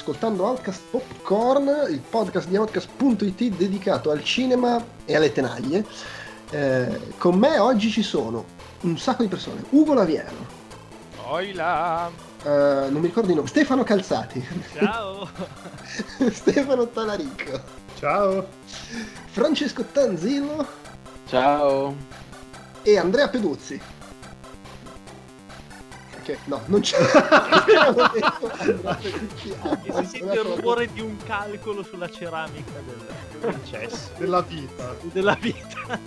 ascoltando Outcast Popcorn, il podcast di Outcast.it dedicato al cinema e alle tenaglie. Eh, con me oggi ci sono un sacco di persone. Ugo Laviano. Oila! Uh, non mi ricordo il nome. Stefano Calzati. Ciao! Stefano Talarico. Ciao! Francesco Tanzillo. Ciao! E Andrea Peduzzi. No, non c'è. si sente il rumore di un calcolo sulla ceramica del, del cesso. Della vita. Della vita.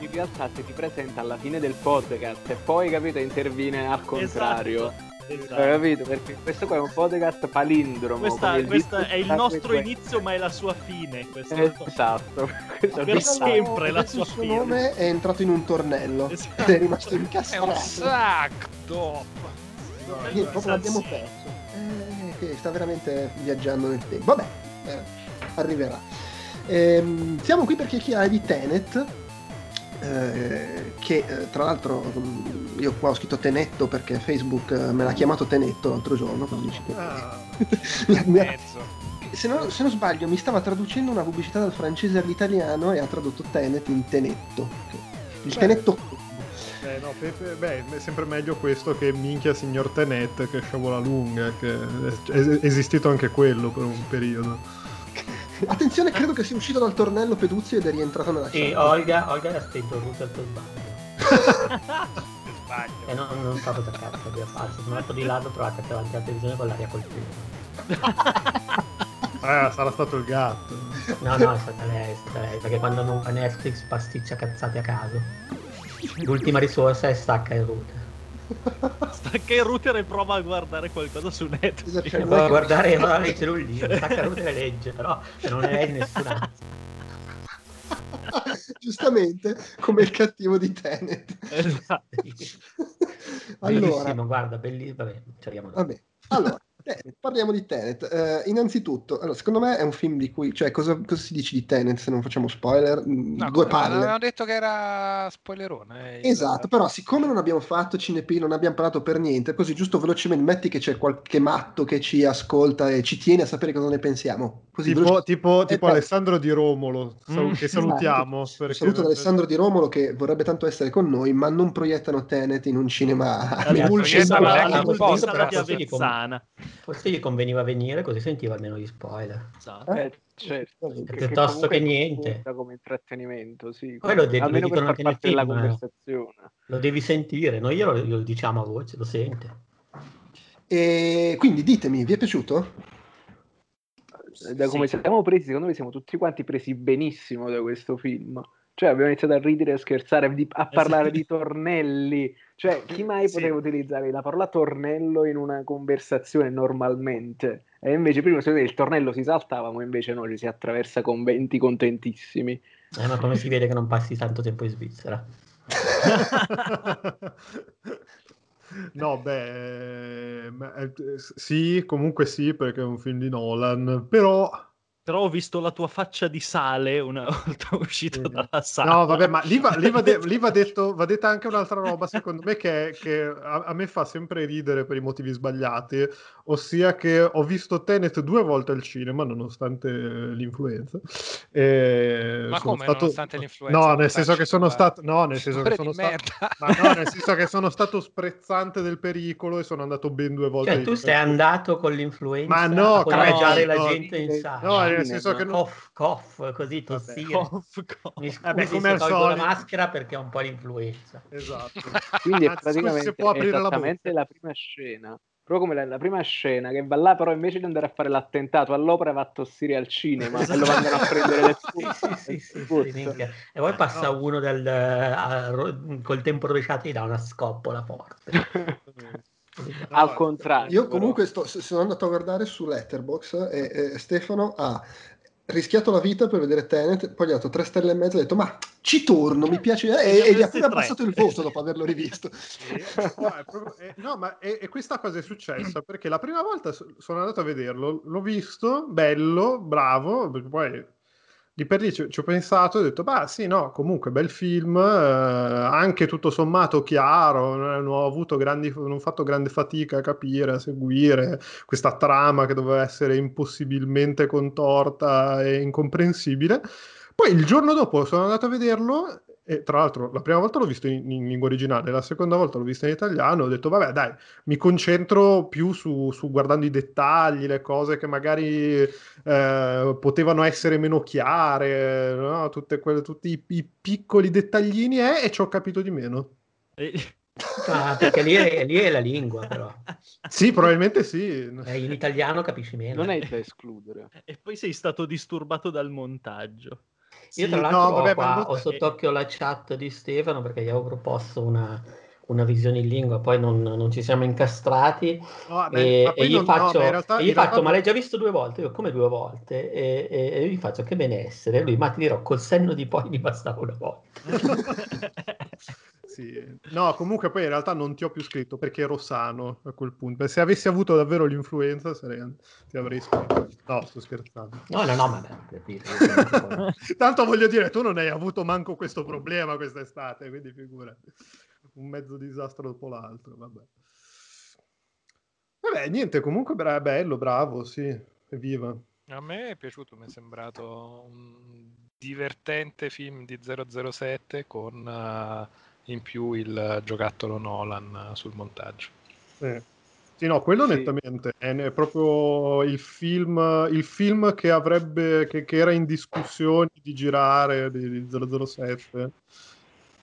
In realtà se ti presenta alla fine del podcast e poi capito interviene al contrario. Esatto. Esatto. Hai capito? Perché questo qua è un podcast palindromo. Questa, come questa è il nostro que- inizio, ma è la sua fine. Questo Esatto. Questo è Per esatto. sempre la sua il suo fine. nome è entrato in un tornello Esatto. ed è rimasto È un incastrato. Sacco. Quindi proprio l'abbiamo perso. Eh, che sta veramente viaggiando nel tempo. Vabbè, eh, arriverà. Ehm, siamo qui per chiacchierare di Tenet. eh, che eh, tra l'altro mm, io qua ho scritto Tenetto perché Facebook eh, me l'ha chiamato Tenetto l'altro giorno che- Ah, se, non, se non sbaglio mi stava traducendo una pubblicità dal francese all'italiano e ha tradotto Tenet in Tenetto il Beh. Tenetto eh, no, Pepe, beh, è sempre meglio questo che minchia signor Tenet che sciavola lunga, che è esistito anche quello per un periodo. attenzione credo che sia uscito dal tornello Peduzzi ed è rientrato nella Sì, chat. Olga, Olga ha spento il router per sbaglio. Sbaglio. E non, non so cosa cazzo abbia fatto. Sono andato di là, l'ho trovata davanti alla televisione con l'aria col fumo. Ah, sarà stato il gatto. No, no, è stata lei, è stata lei, perché quando non fa Netflix pasticcia cazzate a caso. L'ultima risorsa è stacca il router. Stacca il router e prova a guardare qualcosa su Netflix. Cioè, Devo guardare no, un libro, stacca il router e legge, però se non ne legge nessuna. giustamente come il cattivo di Tenet Esatto. allora Bellissimo, guarda, bellissimo. Vabbè, ci arriviamo allora Tenet, parliamo di Tenet Eh, innanzitutto allora, secondo me è un film di cui cioè cosa, cosa si dice di Tenet se non facciamo spoiler Mm, No, due palle avevano detto che era spoilerone. eh, il- Esatto, però siccome non abbiamo fatto cinepi, non abbiamo parlato per niente, così giusto velocemente metti che c'è qualche matto che ci ascolta e ci tiene a sapere cosa ne pensiamo. Così Tipo, veloce- tipo, tipo Eh, Alessandro Di Romolo, Mm. che salutiamo. Esatto. perché- Saluto Alessandro Di Romolo che vorrebbe tanto essere con noi, ma non proiettano Tenet in un cinema Alla Pulci Pulci sala- sala- alla alla Pulci Pulci sala sala Forse gli conveniva venire così sentiva almeno gli spoiler. Esatto. Eh, certo. Che Che- piuttosto comunque che niente. come intrattenimento, sì. Poi lo de- lo Almeno per dicono anche della eh. conversazione. Lo devi sentire, noi glielo, glielo diciamo a voce, lo sente. E quindi ditemi, vi è piaciuto? Da come siamo presi, secondo me siamo tutti quanti presi benissimo da questo film. Cioè, abbiamo iniziato a ridere e a scherzare, a parlare di tornelli. Cioè, chi mai Sì. poteva utilizzare la parola tornello in una conversazione normalmente? E invece prima secondo me il tornello si saltava, ma invece no, ci si attraversa con 20 contentissimi. Eh, ma come si vede che non passi tanto tempo in Svizzera? No, beh, ma- eh, sì, comunque sì, perché è un film di Nolan, però... Però ho visto la tua faccia di sale una volta uscito dalla sala. No, vabbè, ma lì va, lì va de- lì va detto, va detta anche un'altra roba, secondo me, che, che a, a me fa sempre ridere per i motivi sbagliati, ossia che ho visto Tenet due volte al cinema, nonostante eh, l'influenza. E Ma come stato- nonostante l'influenza? No, nel senso che sono stato... No, nel senso che sono stato... merda. Ma no, nel senso che sono stato sprezzante del pericolo e sono andato ben due volte. Cioè, tu sei andato con l'influenza Ma no, a cazzo, la no. gente in sala. No, nel senso che non... Cough, cough, così tossire. Cough, cough. Mi scusi Vabbè, come se tolgo la maschera perché ho un po' l'influenza. Esatto. Quindi è praticamente la bocca. la, prima scena. Proprio come la, la prima scena che va là, però invece di andare a fare l'attentato all'opera va a tossire al cinema e lo mandano a prendere le Sì, sì, sì, sì. E poi passa No. uno del, a- col tempo rovesciato e gli dà una scoppola forte. Al contrario. Io comunque sto- sono andato a guardare su Letterbox e, e Stefano ha rischiato la vita per vedere Tenet, poi gli ha dato tre stelle e mezzo e ha detto ma ci torno, mi piace e, e gli ha pure Tre. abbassato il voto dopo averlo rivisto. No, è proprio- è- no, ma è- è questa cosa è successa perché la prima volta so- sono andato a vederlo, l'ho visto, bello, bravo, perché poi lì per lì ci, ci ho pensato e ho detto, bah sì, no, comunque bel film, eh, anche tutto sommato chiaro, non ho avuto grandi, non ho fatto grande fatica a capire, a seguire questa trama che doveva essere impossibilmente contorta e incomprensibile. Poi il giorno dopo sono andato a vederlo e tra l'altro la prima volta l'ho visto in, in lingua originale, la seconda volta l'ho visto in italiano, ho detto vabbè dai, mi concentro più su, su guardando i dettagli, le cose che magari eh, potevano essere meno chiare, no? Tutte quelle, tutti i, i piccoli dettaglini eh, e ci ho capito di meno. Ah, perché lì è, lì è, la lingua, però. Sì, probabilmente sì. Eh, in italiano capisci meno. Non è da escludere. E poi sei stato disturbato dal montaggio. Io tra l'altro no, vabbè, ho, qua, ho sott'occhio la chat di Stefano perché gli avevo proposto una, una visione in lingua, poi non, non ci siamo incastrati no, e, e, gli non, faccio, no, realtà, e gli faccio ma l'hai già visto due volte? Io come due volte? E, e, e gli faccio che benessere, lui ma ti dirò col senno di poi mi bastava una volta. Sì. No, comunque poi in realtà non ti ho più scritto perché ero sano a quel punto. Se avessi avuto davvero l'influenza sarei... ti avrei scritto. No, sto scherzando. No, no, no, ma dire. Tanto voglio dire, tu non hai avuto manco questo problema quest'estate, quindi figurati. Un mezzo disastro dopo l'altro, vabbè. Vabbè, niente, comunque bra- bello, bravo, sì, evviva. A me è piaciuto, mi è sembrato un divertente film di 007 con... Uh in più il giocattolo Nolan sul montaggio. Sì. Sì, no, quello sì. nettamente è proprio il film, il film che avrebbe, che, che, era in discussione di girare di, di 007,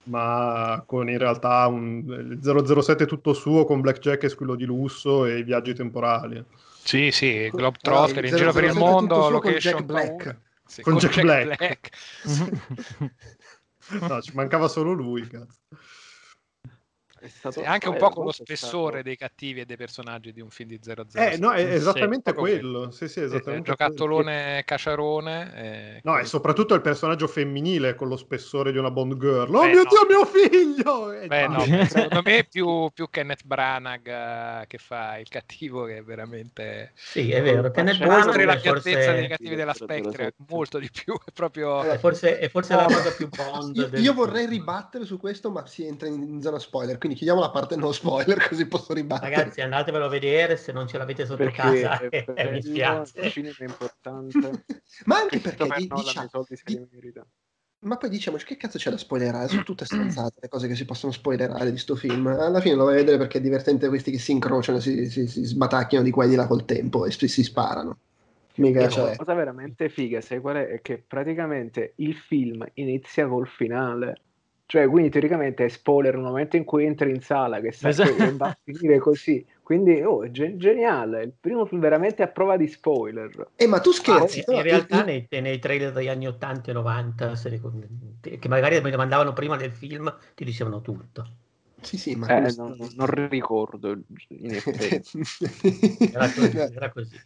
ma con in realtà un 007 tutto suo con Blackjack e Squillo di lusso e i viaggi temporali. Sì, sì, Globetrotter ah, in giro per il mondo, location con Jack Black. Sì, con, con Jack, Jack Black. Black. no, ci mancava solo lui, cazzo. È stato... Sì, anche un po' con lo spessore stato... dei cattivi e dei personaggi di un film di 0-0. Eh, no, è esattamente sì, quello. Sì, sì, esattamente sì, giocattolone caciarone. Eh, no, e soprattutto il personaggio femminile con lo spessore di una Bond girl. Oh Beh, mio no. Dio, mio figlio! E Beh, no, secondo me è più, più Kenneth Branagh uh, che fa il cattivo, che è veramente. Sì, è vero. Kenneth Branagh è la piattezza forse... dei cattivi della Spectre, molto di più. È proprio. È forse, è forse la cosa più Bond. Io, del... io vorrei ribattere su questo, ma si entra in, in zona spoiler. Quindi chiudiamo la parte no spoiler così posso ribattere. Ragazzi, andatevelo a vedere se non ce l'avete sotto perché casa. Eh, mi spiace. Il cinema è importante. ma anche perché diciamo, di, ma poi diciamo, che cazzo c'è da spoilerare? Sono tutte stronzate le cose che si possono spoilerare di sto film. Alla fine lo vai a vedere perché è divertente questi che si incrociano, si, si, si sbatacchiano di qua e di là col tempo e si, si sparano. Mica c'è. La cosa veramente figa, sai qual è? È che praticamente il film inizia col finale cioè, quindi teoricamente è spoiler nel momento in cui entri in sala, che sai esatto. che va a finire così. Quindi, oh, è gen- geniale. Il primo film veramente a prova di spoiler. Eh, ma tu scherzi. Ah, in realtà, nei, nei, trailer degli anni 80 e 90, che magari mi mandavano prima del film, ti dicevano tutto. Sì, sì, ma eh, questo... non, non, ricordo. In effetti. era così. Era così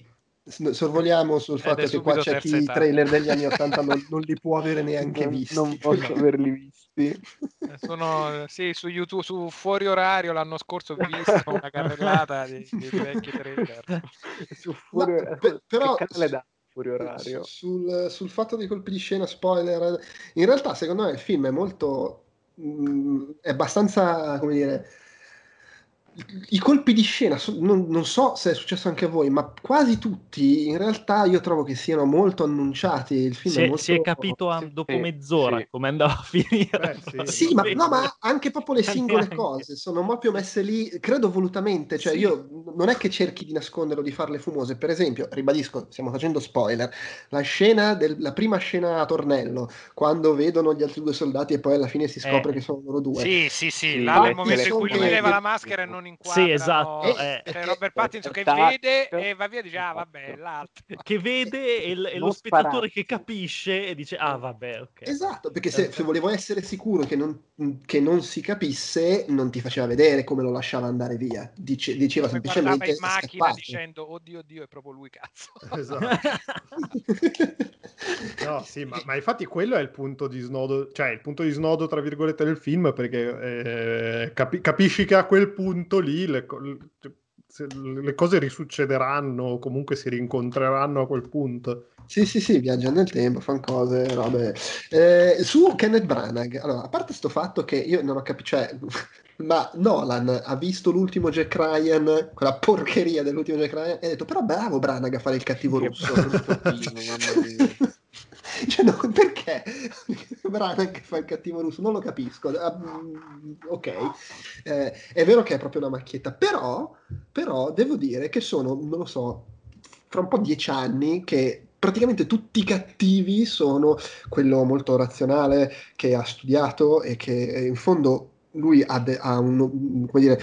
sorvoliamo sul fatto che qua c'è chi i trailer degli anni 80 non, non, li può avere neanche non, visti. Non posso averli visti. Eh, sono, sì, su YouTube, su Fuori Orario l'anno scorso ho visto una carrellata di, di vecchi trailer. su fuori, Ma, per, però, Orario? Sul, sul fatto dei colpi di scena, spoiler, in realtà secondo me il film è molto... Mh, mm, è abbastanza, come dire i colpi di scena, non, non, so se è successo anche a voi, ma quasi tutti in realtà io trovo che siano molto annunciati. Il film si, è, molto... si è capito a, dopo sì, mezz'ora sì. come andava a finire. Beh, sì, sì ma, no, ma, anche proprio le singole cose sono proprio messe lì, credo volutamente. Cioè, io non è che cerchi di nasconderlo, di farle fumose. Per esempio, ribadisco, stiamo facendo spoiler. La scena del, la prima scena a tornello, quando vedono gli altri due soldati e poi alla fine si scopre eh. che sono loro due. Sì, sì, sì. Là, nel momento in cui lui leva la maschera e non inquadrano. Sì, esatto. Eh, c'è Robert Pattinson che vede e va via e dice, ah vabbè, l'altro. Che vede e, l- e lo spettatore che capisce e dice, ah vabbè, ok. Esatto, perché se, se volevo essere sicuro che non, che non, si capisse, non ti faceva vedere come lo lasciava andare via. Dice, diceva come semplicemente... in macchina dicendo, oddio, oddio, è proprio lui, cazzo. Esatto. no, sì, ma, ma, infatti quello è il punto di snodo, cioè il punto di snodo, tra virgolette, del film, perché eh, capi- capisci che a quel punto lì le, le cose risuccederanno o comunque si rincontreranno a quel punto Sì, sì, sì, viaggiano nel tempo, fanno cose, robe. Eh, su Kenneth Branagh, allora, a parte sto fatto che io non ho capito, cioè, ma Nolan ha visto l'ultimo Jack Ryan, quella porcheria dell'ultimo Jack Ryan, e ha detto, però bravo Branagh a fare il cattivo russo. cioè, no, perché Branagh fa il cattivo russo? Non lo capisco. Uh, ok, eh, è vero che è proprio una macchietta, però, però devo dire che sono, non lo so, fra un po' dieci anni che praticamente tutti i cattivi sono quello molto razionale che ha studiato e che in fondo lui ha, de- ha un, come dire,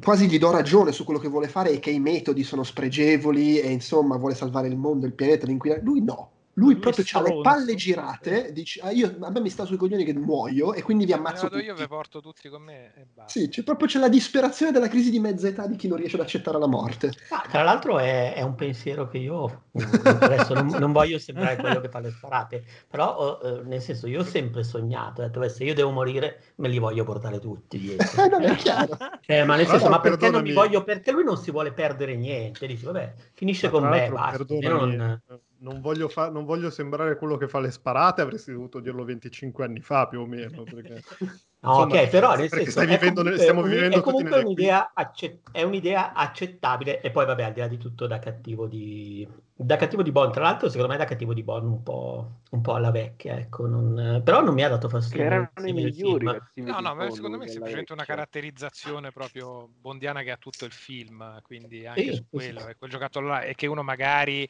quasi gli do ragione su quello che vuole fare e che i metodi sono spregevoli e insomma vuole salvare il mondo, il pianeta, l'inquinamento. Lui no, lui, proprio ha le palle girate, dice, ah, io, a me mi sta sui coglioni che muoio e quindi vi ammazzo tutti. io vi porto tutti con me e basta. Sì, c'è proprio c'è la disperazione della crisi di mezza età di chi non riesce ad accettare la morte. Ah, tra l'altro è, è, un pensiero che io adesso non, non, voglio sembrare quello che fa le sparate, però eh, nel senso io ho sempre sognato, ho detto, se io devo morire me li voglio portare tutti dietro. non è chiaro. Eh, ma nel senso, ma perché non mi voglio, perché lui non si vuole perdere niente, dici, vabbè, finisce ma con me, basta. Non non voglio, fa- non voglio, sembrare quello che fa le sparate, avresti dovuto dirlo 25 anni fa più o meno. Perché, no, insomma, ok, però nel senso, stai vivendo, comunque, stiamo vivendo è comunque un'idea, accett- è un'idea, accettabile e poi vabbè al di là di tutto da cattivo di, da cattivo di Bond, tra l'altro secondo me da cattivo di Bond un po', un po alla vecchia, ecco, non, però non mi ha dato fastidio. Che erano i migliori. No, no, ma secondo me è semplicemente una caratterizzazione proprio bondiana che ha tutto il film, quindi anche sì, su quello, sì. quel giocattolo là, e che uno magari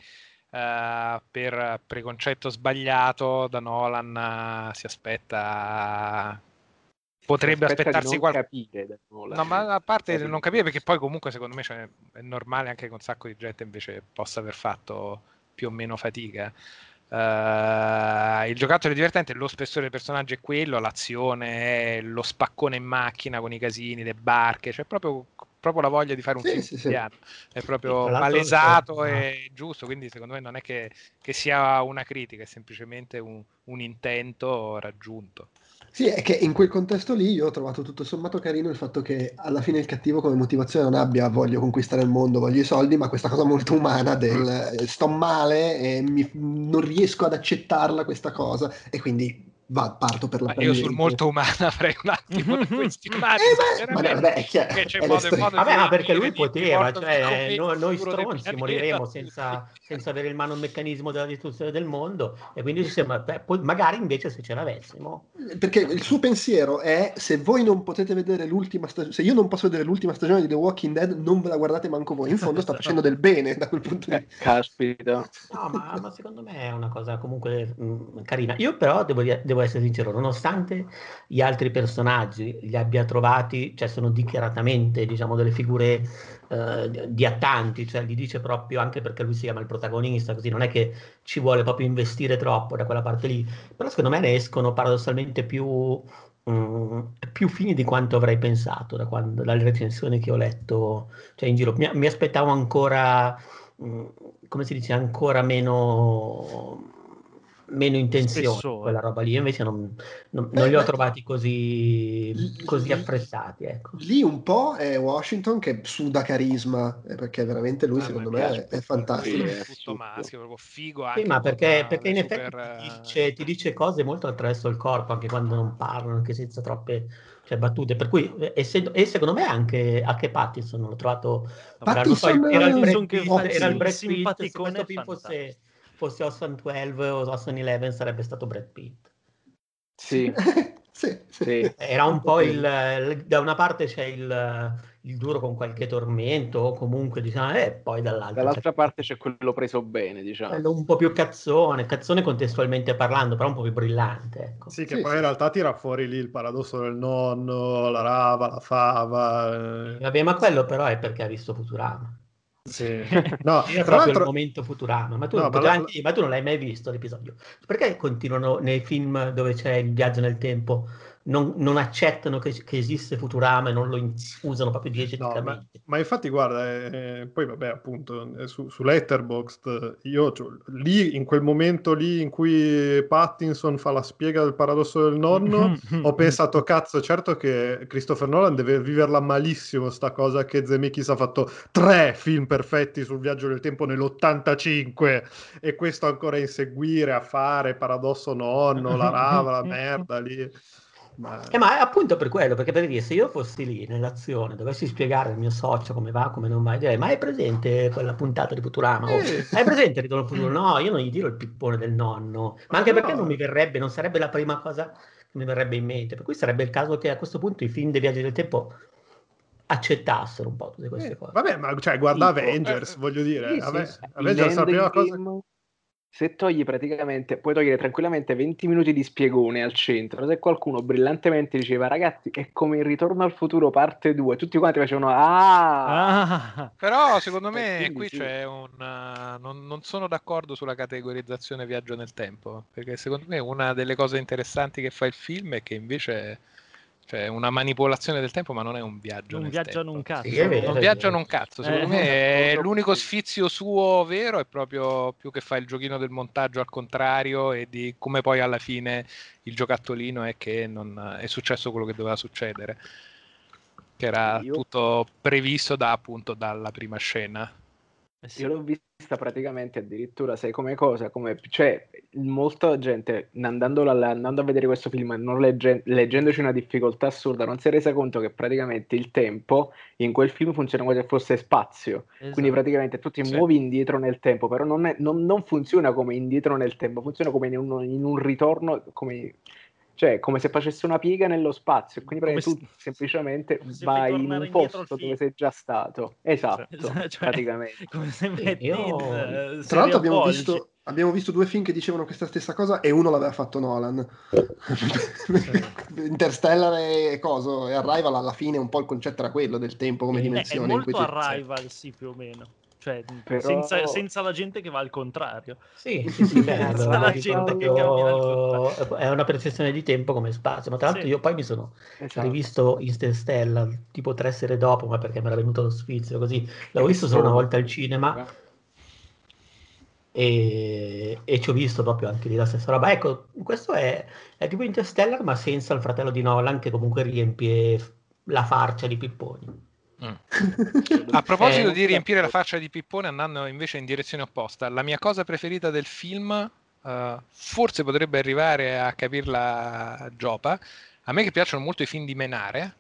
Uh, per preconcetto sbagliato da Nolan uh, si aspetta potrebbe si aspetta aspettarsi qualcosa no ma a parte di non capire perché poi comunque secondo me cioè, è normale anche che un sacco di gente invece possa aver fatto più o meno fatica. Uh, il giocattolo è divertente, lo spessore del personaggio è quello, l'azione è lo spaccone in macchina con i casini, le barche, cioè proprio proprio la voglia di fare un sì, film sì, sì. È proprio palesato e giusto, quindi secondo me non è che, che sia una critica, è semplicemente un, un intento raggiunto. Sì, è che in quel contesto lì io ho trovato tutto sommato carino il fatto che alla fine il cattivo come motivazione non abbia voglio conquistare il mondo, voglio i soldi, ma questa cosa molto umana del eh, sto male e mi, non riesco ad accettarla questa cosa e quindi va, parto per la ma io sul molto umana avrei un attimo di questi umani eh, ma vabbè, è chiaro, c'è modo modo vabbè, ma perché lui poteva cioè, noi, noi stronzi moriremo senza, senza, avere in mano il meccanismo della distruzione del mondo e quindi ci sembra beh, poi magari invece se ce l'avessimo. Perché il suo pensiero è se voi non potete vedere l'ultima stagione se io non posso vedere l'ultima stagione di The Walking Dead non ve la guardate manco voi. In fondo sta facendo del bene da quel punto di vista. caspita. No ma, ma, secondo me è una cosa comunque mh, mm, carina. Io però devo, devo devo essere sincero, nonostante gli altri personaggi li abbia trovati, cioè sono dichiaratamente, diciamo, delle figure eh, di attanti, cioè gli dice proprio, anche perché lui si chiama il protagonista, così non è che ci vuole proprio investire troppo da quella parte lì, però secondo me ne escono paradossalmente più, mm, più fini di quanto avrei pensato da quando, dalle recensioni che ho letto, cioè in giro. Mi, mi aspettavo ancora, mm, come si dice, ancora meno meno intenzione Spessore. quella roba lì, invece non, non, non li ho trovati così, così affrettati. Ecco. Lì un po' è Washington che suda carisma, eh, perché veramente lui ah, secondo me è, è fantastico. Sì, è tutto maschio, proprio figo. Sì, ma perché, perché in effetti super... ti, dice, ti, dice, cose molto attraverso il corpo, anche quando non parlano, anche senza troppe cioè, battute. Per cui, essendo, e secondo me anche, anche Pattinson l'ho trovato... Pattinson, so, era, il, era, era il Brad Pitt, se questo film fosse fosse Ocean 12 o Ocean 11 sarebbe stato Brad Pitt. Sì. sì, sì. Era un po' il, il, da una parte c'è il, il, duro con qualche tormento o comunque diciamo e poi dall'altra dall'altra c'è parte c'è quello preso bene diciamo un po' più cazzone cazzone contestualmente parlando però un po' più brillante ecco. sì che sì, poi sì. in realtà tira fuori lì il paradosso del nonno la rava la fava eh. vabbè ma quello però è perché ha visto Futurama sì. No, è proprio il momento Futurama, ma tu, no, la... anche, ma tu, non l'hai mai visto l'episodio. Perché continuano nei film dove c'è il viaggio nel tempo non, non accettano che, che, esiste Futurama e non lo in, usano proprio diegeticamente. No, ma, ma, infatti, guarda, eh, poi vabbè, appunto, eh, su, su Letterboxd, io cioè, lì, in quel momento lì in cui Pattinson fa la spiega del paradosso del nonno, ho pensato, cazzo, certo che Christopher Nolan deve viverla malissimo sta cosa che Zemeckis ha fatto tre film perfetti sul viaggio del tempo nell'85 e questo ancora a inseguire, a fare paradosso nonno, la rava, la merda lì. Ma... Eh, ma è appunto per quello, perché per dire, se io fossi lì nell'azione, dovessi spiegare al mio socio come va, come non va, direi, ma hai presente quella puntata di Futurama? Oh, hai presente Ritorno al futuro? No, io non gli tiro il pippone del nonno, ma anche perché non mi verrebbe, non sarebbe la prima cosa che mi verrebbe in mente, per cui sarebbe il caso che a questo punto i film dei viaggi del tempo accettassero un po' tutte queste eh, cose. Vabbè, ma cioè, guarda tipo, Avengers, eh, voglio dire, sì, Avengers è la prima cosa se togli praticamente, puoi togliere tranquillamente 20 minuti di spiegone al centro, se qualcuno brillantemente diceva ragazzi è come il ritorno al futuro parte 2, tutti quanti facevano ah! ah però secondo me qui sì. c'è un... Non, non, sono d'accordo sulla categorizzazione viaggio nel tempo, perché secondo me una delle cose interessanti che fa il film è che invece cioè, una manipolazione del tempo, ma non è un viaggio. Non viaggiano un cazzo. Sì, vero, non viaggiano un cazzo. Secondo eh, me è l'unico sfizio suo vero è proprio più che fa il giochino del montaggio al contrario e di come poi alla fine il giocattolino è che non è successo quello che doveva succedere. Che era Io... tutto previsto da appunto dalla prima scena. Eh. Io l'ho vista praticamente addirittura, sai come cosa, come, cioè molta gente andando, alla, andando a vedere questo film e non legge, leggendoci una difficoltà assurda non si è resa conto che praticamente il tempo in quel film funziona come se fosse spazio, esatto. quindi praticamente tu ti sì. muovi indietro nel tempo, però non, è, non, non, funziona come indietro nel tempo, funziona come in un, in un ritorno, come cioè come se facesse una piega nello spazio, quindi come tu si... semplicemente vai in un posto dove sei già stato. Esatto, cioè, praticamente. Come se metti Io... in, uh, Tra l'altro abbiamo visto, abbiamo visto, due film che dicevano questa stessa cosa e uno l'aveva fatto Nolan. Interstellar e coso, e Arrival alla fine un po' il concetto era quello del tempo come dimensione. È molto Arrival, sì, più o meno cioè Però... senza, senza, la gente che va al contrario. Sì, sì, sì beh, allora, la gente che cambia È una percezione di tempo come spazio, ma tra l'altro sì. io poi mi sono esatto. rivisto Interstellar tipo tre sere dopo, ma perché mi era venuto lo sfizio così, l'avevo visto solo una volta al cinema. E, e, ci ho visto proprio anche lì la stessa roba. Ecco, questo è, è tipo Interstellar, ma senza il fratello di Nolan che comunque riempie la farcia di pipponi. Mm. A proposito eh, di riempire la faccia di Pippone andando invece in direzione opposta, la mia cosa preferita del film, uh, forse potrebbe arrivare a capirla Giopa, a me che piacciono molto i film di Menare,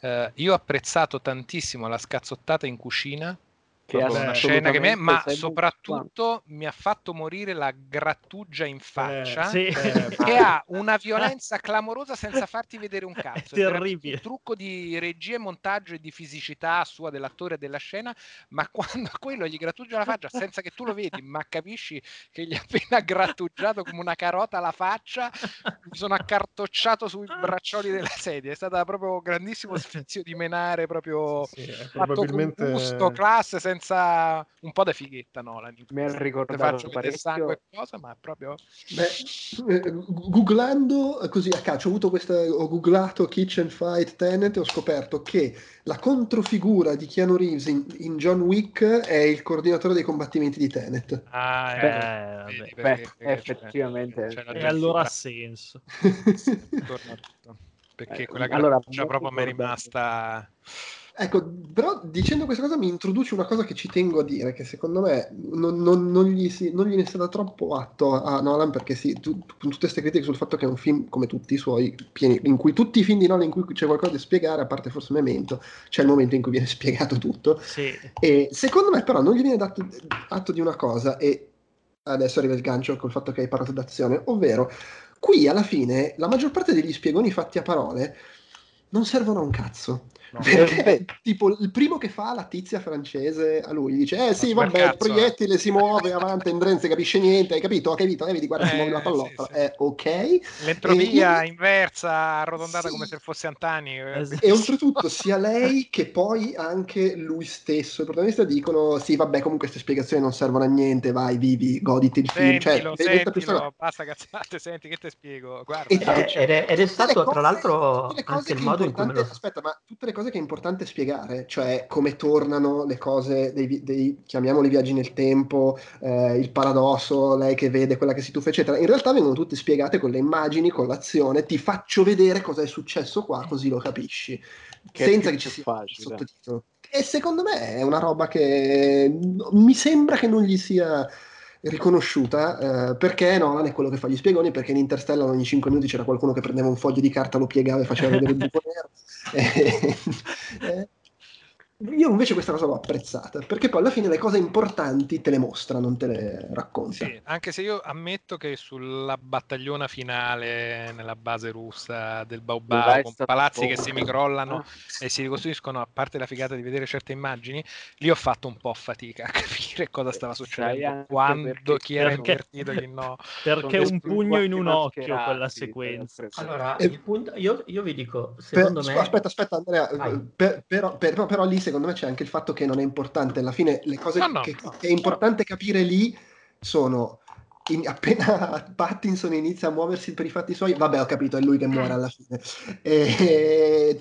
uh, io ho apprezzato tantissimo la scazzottata in cucina che è una scena che me, ma soprattutto mi ha fatto morire la grattugia in faccia eh, sì. che ha una violenza clamorosa senza farti vedere un cazzo. È terribile. Un trucco di regia, montaggio e di fisicità sua dell'attore della scena, ma quando quello gli grattugia la faccia senza che tu lo vedi, ma capisci che gli ha appena grattugiato come una carota la faccia, mi sono accartocciato sui braccioli della sedia. È stato proprio un grandissimo sfizio di menare proprio sì, sì, probabilmente... gusto, classe, senza un po' da fighetta Nolan. Mi ha ricordato faccio vedere sangue cosa, ma proprio... Beh, eh, googlando così a caccia, ho, avuto questa, ho googlato Kitchen Fight Tenet e ho scoperto che la controfigura di Keanu Reeves in, in John Wick è il coordinatore dei combattimenti di Tenet. Ah, eh, beh, beh, beh effettivamente. C'è, c'è e allora ha senso. perché eh, quella allora, proprio mi è rimasta... Ecco, però dicendo questa cosa mi introduce una cosa che ci tengo a dire, che secondo me non, non, non, gli, si, non gliene sta da troppo atto a Nolan, perché sì, tu, con tutte queste critiche sul fatto che è un film, come tutti i suoi, pieni, in cui tutti i film di Nolan in cui c'è qualcosa da spiegare, a parte forse Memento, c'è il momento in cui viene spiegato tutto. Sì. E secondo me però non gli viene dato atto di una cosa, e adesso arriva il gancio col fatto che hai parlato d'azione, ovvero qui alla fine la maggior parte degli spiegoni fatti a parole non servono a un cazzo. No. Perché, tipo, il primo che fa la tizia francese a lui dice: Eh sì, Ma vabbè, il proiettile eh. si muove avanti, non si capisce niente. Hai capito? Hai capito? Eh, vedi, guarda, eh, si muove la pallottola. Sì, sì. Eh, ok. L'entropia e, inversa, arrotondata sì. come se fosse Antani. Eh. E oltretutto, sia lei che poi anche lui stesso, il protagonista, dicono: Sì, vabbè, comunque queste spiegazioni non servono a niente. Vai, vivi, goditi il film. Cioè, sentilo, cioè, sentilo, basta cazzate, senti che te spiego. Guarda. Ed, è, ed è stato, tra l'altro, anche il modo in cui me lo... Aspetta, ma tutte le cose che è importante spiegare spiegare, cioè come tornano le cose dei, dei chiamiamoli viaggi nel tempo, eh, il paradosso, lei che vede quella che si tuffa, eccetera. In realtà vengono tutte spiegate con le immagini, con l'azione, ti faccio vedere cosa è successo qua, così lo capisci, che senza che ci sia facile. sottotitolo. E secondo me è una roba che mi sembra che non gli sia riconosciuta eh, perché Nolan è quello che fa gli spiegoni perché in Interstellar ogni 5 minuti c'era qualcuno che prendeva un foglio di carta lo piegava e faceva vedere il buco nero. Eh, io invece questa cosa l'ho apprezzata, perché poi alla fine le cose importanti te le mostra, non te le racconta. Sì, anche se io ammetto che sulla battagliona finale nella base russa del Baobab, con palazzi che si microllano ah. e si ricostruiscono, a parte la figata di vedere certe immagini, lì ho fatto un po' fatica a capire cosa stava succedendo, quando, chi era perché, invertito, chi no. Perché un pugno in un occhio quella sequenza. Allora, e, punto, io, io, vi dico, secondo per, me... Aspetta, aspetta Andrea, per, però, per, però lì secondo me c'è anche il fatto che non è importante. Alla fine le cose no, no. Che, che, è importante capire lì sono in, appena Pattinson inizia a muoversi per i fatti suoi, vabbè, ho capito, è lui che muore alla fine. E,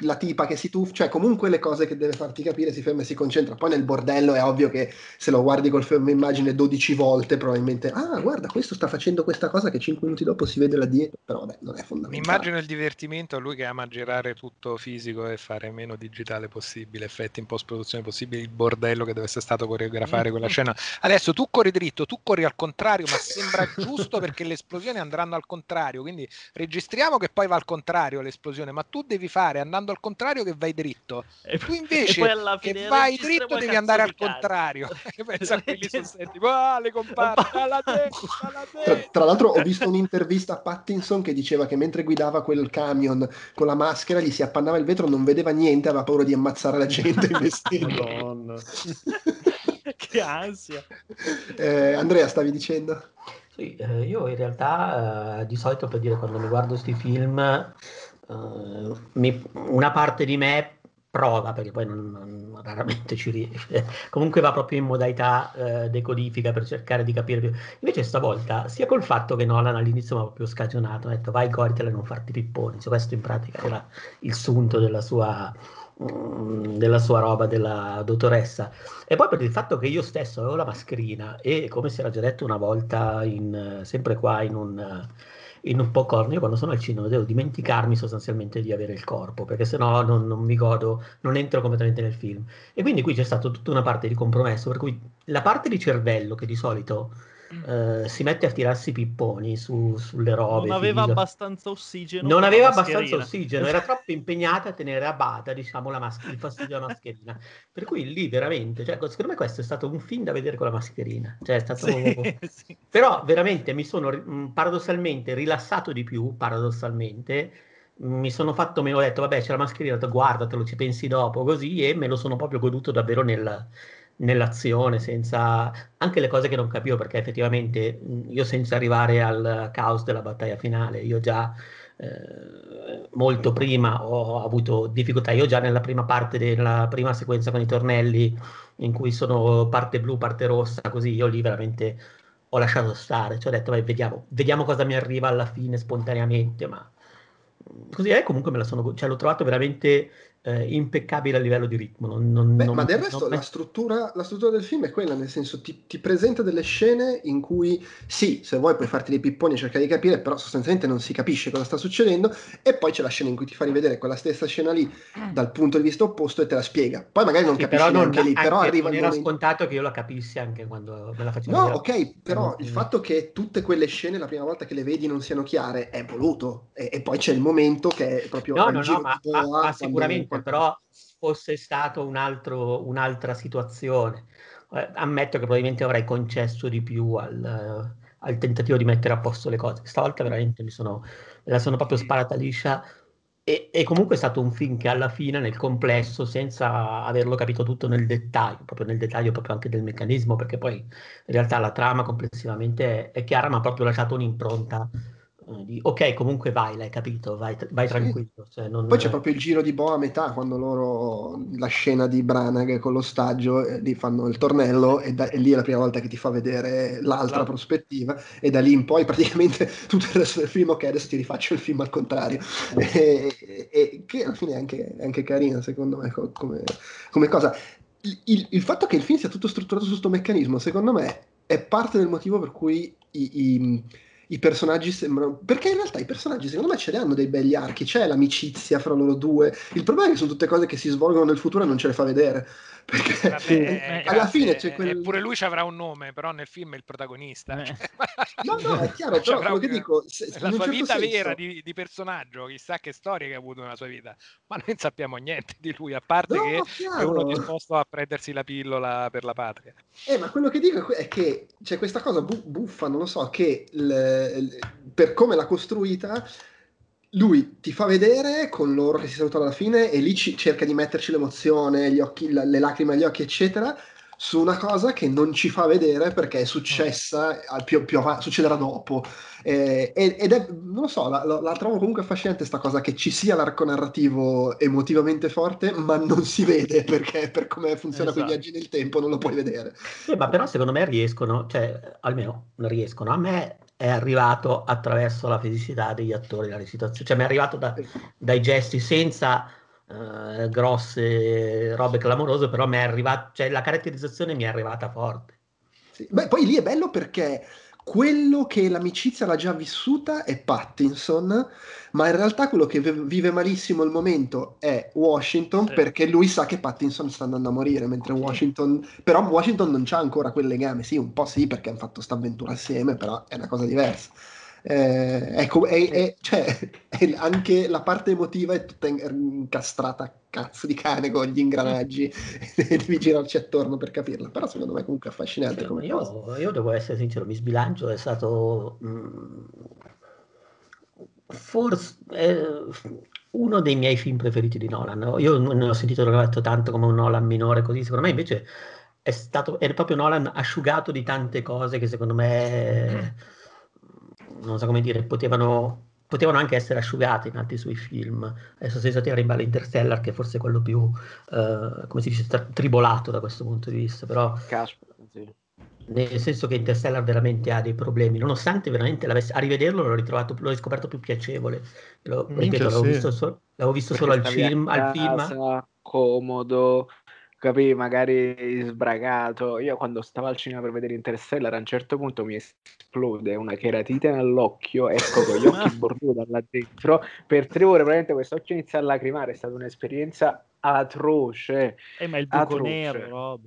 la tipa che si tuffa, cioè comunque le cose che deve farti capire si ferma e si concentra. Poi nel bordello è ovvio che se lo guardi col fermo immagine 12 volte, probabilmente, ah, guarda, questo sta facendo questa cosa che 5 minuti dopo si vede là dietro, però vabbè, non è fondamentale. Immagino il divertimento a lui che ama girare tutto fisico e fare meno digitale possibile, effetti in post-produzione possibili, il bordello che deve essere stato coreografare quella scena. Adesso tu corri dritto, tu corri al contrario contrario, ma sembra giusto perché le esplosioni andranno al contrario. Quindi registriamo che poi va al contrario l'esplosione, ma tu devi fare andando al contrario che vai dritto. E tu invece che vai dritto devi andare al contrario. Pensa a quelli set, tipo, ah, le compare, alla destra, alla destra. Tra, tra l'altro ho visto un'intervista a Pattinson che diceva che mentre guidava quel camion con la maschera gli si appannava il vetro, non vedeva niente, aveva paura di ammazzare la gente investindo. Madonna. Che ansia. Eh, Andrea, stavi dicendo? Sì, eh, io in realtà eh, di solito per dire quando mi guardo questi film, eh, mi, una parte di me prova, perché poi non, non, raramente ci riesce, comunque va proprio in modalità eh, decodifica per cercare di capire più. Invece stavolta, sia col fatto che Nolan all'inizio mi ha proprio scagionato, ha detto vai goritela e non farti pipponi, cioè, questo in pratica era il sunto della sua della sua roba della dottoressa. E poi per il fatto che io stesso avevo la mascherina e come si era già detto una volta in, sempre qua in un, in un popcorn io quando sono al cinema devo dimenticarmi sostanzialmente di avere il corpo perché sennò non, non mi godo non entro completamente nel film. E quindi qui c'è stata tutta una parte di compromesso per cui la parte di cervello che di solito Uh, si mette a tirarsi pipponi su, sulle robe. Non aveva figlio. abbastanza ossigeno. Non aveva abbastanza ossigeno, era troppo impegnata a tenere a bada, diciamo, la mas- il fastidio della mascherina. Per cui lì veramente, cioè, secondo me questo è stato un film da vedere con la mascherina. Cioè, è stato... Sì, sì. Però veramente mi sono mm, paradossalmente rilassato di più, paradossalmente, mi sono fatto meno, ho detto vabbè c'è la mascherina, guardatelo, ci pensi dopo, così, e me lo sono proprio goduto davvero nel, nell'azione, senza anche le cose che non capivo, perché effettivamente io senza arrivare al caos della battaglia finale, io già eh, molto prima ho avuto difficoltà, io già nella prima parte della prima sequenza con i tornelli in cui sono parte blu, parte rossa, così io lì veramente ho lasciato stare, cioè ho detto vai vediamo, vediamo cosa mi arriva alla fine spontaneamente, ma così è comunque me la sono, cioè l'ho trovato veramente eh, impeccabile a livello di ritmo. Non, non, Beh, non, ma del resto la struttura, la, struttura, del film è quella, nel senso ti, ti, presenta delle scene in cui sì, se vuoi puoi farti dei pipponi e cercare di capire, però sostanzialmente non si capisce cosa sta succedendo e poi c'è la scena in cui ti fa rivedere quella stessa scena lì dal punto di vista opposto e te la spiega. Poi magari non sì, capisci però neanche non, lì, però arriva non era momento... scontato che io la capissi anche quando me la facevo. No, vedere. ok, però il fatto che tutte quelle scene la prima volta che le vedi non siano chiare è voluto e, e poi c'è il momento che è proprio No, no, no, ma, ma, ma sicuramente però fosse stato un altro, un'altra situazione. Eh, ammetto che probabilmente avrei concesso di più al, al, tentativo di mettere a posto le cose. Stavolta veramente mi sono, me la sono proprio sparata liscia e, e, comunque è stato un film che alla fine, nel complesso, senza averlo capito tutto nel dettaglio, proprio nel dettaglio proprio anche del meccanismo, perché poi in realtà la trama complessivamente è, è chiara, ma ha proprio lasciato un'impronta di, ok, comunque vai, l'hai capito, vai, vai tranquillo. Cioè non... Poi c'è proprio il giro di boa a metà, quando loro, la scena di Branagh con l'ostaggio, eh, lì fanno il tornello e, da, e, lì è la prima volta che ti fa vedere l'altra no. prospettiva e da lì in poi praticamente tutto il resto del film, ok, adesso ti rifaccio il film al contrario. e, e, e, che alla fine è anche, anche carina, secondo me, come, come cosa. Il, il, il, fatto che il film sia tutto strutturato su questo meccanismo, secondo me, è parte del motivo per cui i, i i personaggi sembrano. Perché in realtà i personaggi, secondo me, ce ne hanno dei begli archi. C'è l'amicizia fra loro due. Il problema è che sono tutte cose che si svolgono nel futuro e non ce le fa vedere. Perché Vabbè, alla fine c'è quel. Eppure lui ci avrà un nome, però nel film è il protagonista. Eh. no, no, è chiaro, però quello che dico. Se, la sua certo vita senso... vera di, di, personaggio, chissà che storia che ha avuto nella sua vita. Ma noi non sappiamo niente di lui, a parte no, che chiaro. è uno disposto a prendersi la pillola per la patria. Eh, ma quello che dico è che c'è questa cosa buffa, non lo so, che l- per come l'ha costruita lui ti fa vedere con loro che si salutano alla fine e lì ci, cerca di metterci l'emozione, gli occhi, la, le lacrime agli occhi, eccetera, su una cosa che non ci fa vedere perché è successa, più, più avanti, succederà dopo. Eh, ed è, non lo so, la, la, trovo comunque affascinante questa cosa che ci sia l'arco narrativo emotivamente forte, ma non si vede perché per come funziona esatto. quei viaggi nel tempo non lo puoi vedere. Sì, ma però secondo me riescono, cioè almeno non riescono. A me è arrivato attraverso la fisicità degli attori, la recitazione, cioè mi è arrivato da, dai gesti senza uh, grosse robe clamorose, però mi è arrivato, cioè la caratterizzazione mi è arrivata forte. Sì. Beh, poi lì è bello perché quello che l'amicizia l'ha già vissuta è Pattinson, ma in realtà quello che vive malissimo il momento è Washington sì. perché lui sa che Pattinson sta andando a morire, mentre. Washington... Però Washington non c'ha ancora quel legame, sì, un po' sì perché hanno fatto questa avventura assieme, però è una cosa diversa. Eh, ecco, è, è, cioè, è anche la parte emotiva è tutta incastrata a cazzo di cane con gli ingranaggi e devi girarci attorno per capirla. Però secondo me comunque è affascinante sì, come io, cosa. Io devo essere sincero, mi sbilancio, è stato mh, mm, forse eh, uno dei miei film preferiti di Nolan. Io ne ho sentito parlato tanto come un Nolan minore, così secondo me invece è stato è proprio Nolan asciugato di tante cose che secondo me non so come dire, potevano, potevano anche essere asciugati in altri suoi film. Adesso senza tirare in ballo Interstellar, che è forse quello più, eh, come si dice, tra- tribolato da questo punto di vista, però... Caspita, sì. Nel senso che Interstellar veramente ha dei problemi, nonostante veramente a rivederlo l'ho ritrovato, l'ho riscoperto più piacevole. Lo, ripeto, l'avevo sì. visto, so, l'avevo visto solo al film, al film. Comodo, capì, magari sbragato. Io quando stavo al cinema per vedere Interstellar, a un certo punto mi esplode una cheratite nell'occhio, esco con gli occhi borduti là dentro. Per tre ore praticamente questo occhio inizia a lacrimare, è stata un'esperienza atroce. Eh, ma il buco atroce. nero, Rob.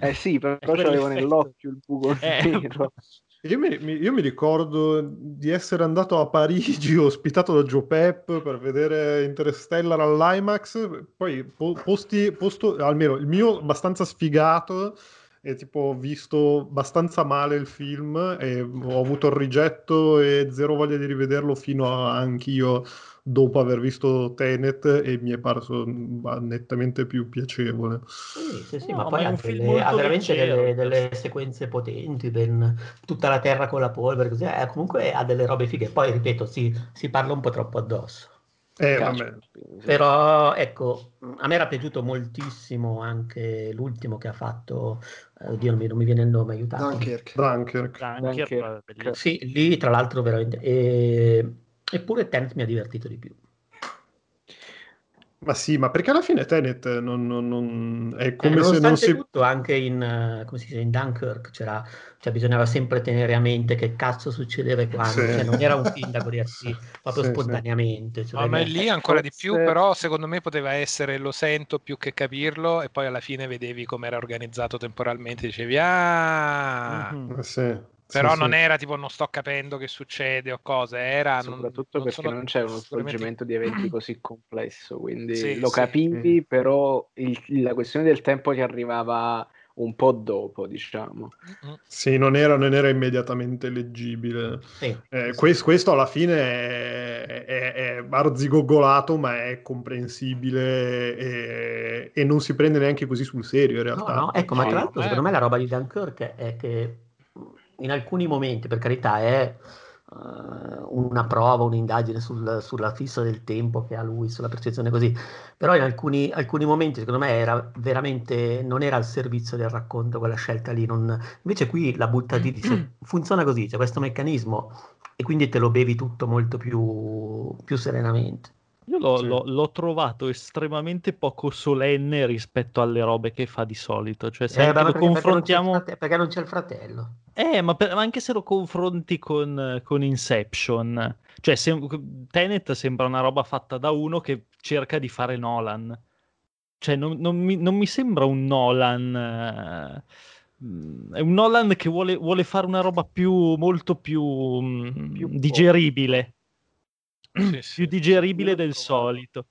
Eh sì, però c'avevo nell'occhio il buco eh. nero. Io mi, io mi, ricordo di essere andato a Parigi ospitato da Joe Pep per vedere Interstellar all'IMAX, poi posti, posto, almeno il mio abbastanza sfigato e tipo ho visto abbastanza male il film e ho avuto il rigetto e zero voglia di rivederlo fino a anch'io dopo aver visto Tenet e mi è parso nettamente più piacevole. Sì, sì, sì no, ma poi ha, delle, ha veramente delle, delle, sequenze potenti, ben, tutta la terra con la polvere, così, eh, comunque ha delle robe fighe. Poi, ripeto, si, si parla un po' troppo addosso. Eh, Però ecco, a me era piaciuto moltissimo anche l'ultimo che ha fatto, eh, oddio non mi, non mi viene il nome, aiutatemi. Dunkirk. Dunkirk. Dunkirk. Dunkirk. Sì, lì tra l'altro veramente... E Eppure Tenet mi ha divertito di più. Ma sì, ma perché alla fine Tenet non, non, non è come eh, se non si... tutto, anche in, uh, come si dice, in Dunkirk c'era, cioè bisognava sempre tenere a mente che cazzo succedeva quando, sì. cioè, non era un film da godersi proprio sì, spontaneamente. Cioè, no, ma lì ancora di più, però secondo me poteva essere lo sento più che capirlo e poi alla fine vedevi come era organizzato temporalmente, dicevi ah... Mm-hmm. Sì. Però sì, non sì. era tipo non sto capendo che succede o cosa, era... Soprattutto non, perché non, non c'è uno svolgimento di eventi così complesso, quindi sì, lo capivi, però il, la questione del tempo ti arrivava un po' dopo, diciamo. Sì, non era, non era immediatamente leggibile. Sì, eh, sì. Questo, questo, alla fine è, è, è barzigoggolato, ma è comprensibile e, e, non si prende neanche così sul serio in realtà. No, no, ecco, ma tra l'altro secondo me la roba di Dunkirk è che in alcuni momenti, per carità, è uh, una prova, un'indagine sul, sulla fissa del tempo che ha lui, sulla percezione così, però in alcuni, alcuni, momenti secondo me era veramente, non era al servizio del racconto quella scelta lì, non... invece qui la butta lì, dice, funziona così, c'è questo meccanismo e quindi te lo bevi tutto molto più, più serenamente. Io l'ho, sì. l'ho, l'ho, trovato estremamente poco solenne rispetto alle robe che fa di solito. Cioè, se eh, lo perché, confrontiamo. Perché non, perché non, c'è il fratello. Eh, ma, per, ma anche se lo confronti con, con Inception, cioè se, Tenet sembra una roba fatta da uno che cerca di fare Nolan. Cioè, non, non, mi, non mi, sembra un Nolan. Eh, è un Nolan che vuole, vuole, fare una roba più, molto più, mm, più digeribile sì, sì, più digeribile del solito.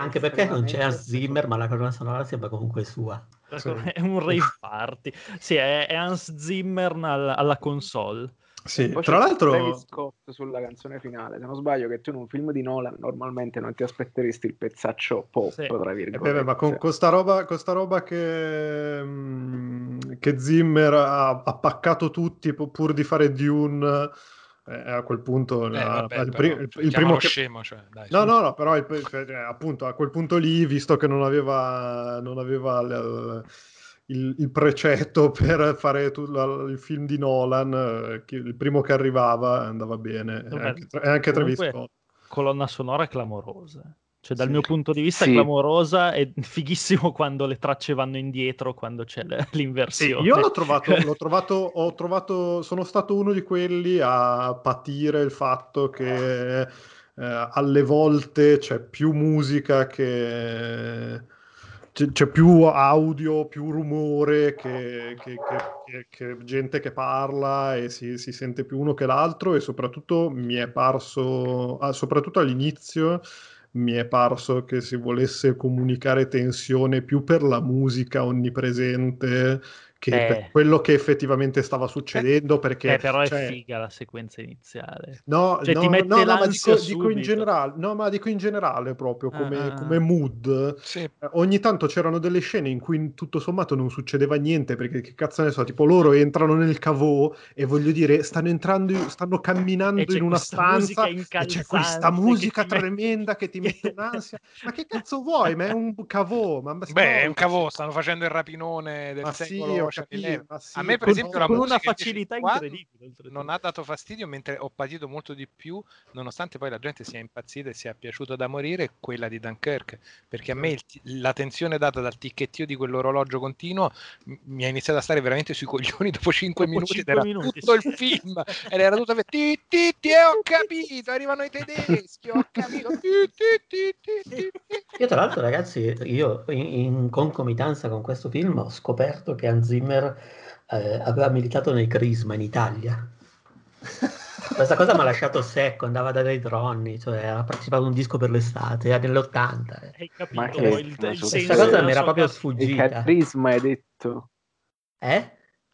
Anche perché non c'è Hans Zimmer, ma la colonna sonora sembra comunque sua. È un rave party. Sì, è, è Hans Zimmer alla, alla console. Sì, tra l'altro Scott sulla canzone finale, se non sbaglio che tu in un film di Nolan normalmente non ti aspetteresti il pezzaccio pop, sì. tra virgolette. Eh beh, ma con questa roba, questa roba che, mm, che Zimmer ha, ha paccato tutti pur di fare Dune eh, a quel punto eh, la, vabbè, il, pri- il, il primo che... scemo, cioè, dai, no, no, no, però il, cioè, appunto a quel punto lì, visto che non aveva, non aveva l, il, il, precetto per fare tu, la, il film di Nolan, eh, il primo che arrivava andava bene, e anche, anche Travis Scott. Colonna sonora clamorosa. Cioè, dal sì. mio punto di vista, sì. clamorosa e fighissimo quando le tracce vanno indietro, quando c'è l'inversione. Sì, io l'ho trovato, l'ho trovato, ho trovato, sono stato uno di quelli a patire il fatto che eh, alle volte c'è più musica che c'è più audio, più rumore che, che, che, che, gente che parla e si, si, sente più uno che l'altro e soprattutto mi è parso, ah, soprattutto all'inizio, mi è parso che si volesse comunicare tensione più per la musica onnipresente che eh. per quello che effettivamente stava succedendo. Perché, eh, però cioè... è figa la sequenza iniziale. No, cioè, no, no, no ma dico, dico, in generale, no, ma dico in generale proprio come, ah. come mood. Sì. Eh, ogni tanto c'erano delle scene in cui tutto sommato non succedeva niente perché che cazzo ne so, tipo loro entrano nel cavò e voglio dire, stanno entrando, stanno camminando in una stanza e c'è questa musica che tremenda mette... che ti mette in ansia. ma che cazzo vuoi? Ma è un cavò. Ma Beh, è un cavò, stanno facendo il rapinone del ma secolo. Sì, sì, a me, per esempio, con, con una facilità incredibile. Non ha dato fastidio, mentre ho patito molto di più, nonostante poi la gente sia impazzita e sia piaciuta da morire, quella di Dunkirk. Perché a me il, la tensione data dal ticchettio di quell'orologio continuo mi ha iniziato a stare veramente sui coglioni dopo 5 dopo minuti. 5 era minuti, tutto sì. il film ed era tutto ti, ti, ti, ho capito, arrivano i tedeschi, ho capito. Ti, ti, io tra l'altro ragazzi, io in, in concomitanza con questo film ho scoperto che Anzi Zimmer eh, aveva militato nel Crisma in Italia. Questa cosa mi ha lasciato secco, andava da dei droni, cioè ha partecipato a un disco per l'estate, era nell'80. Hai capito? Ma che, il, il questa cosa mi era proprio sfuggita. Il carisma hai detto. Eh?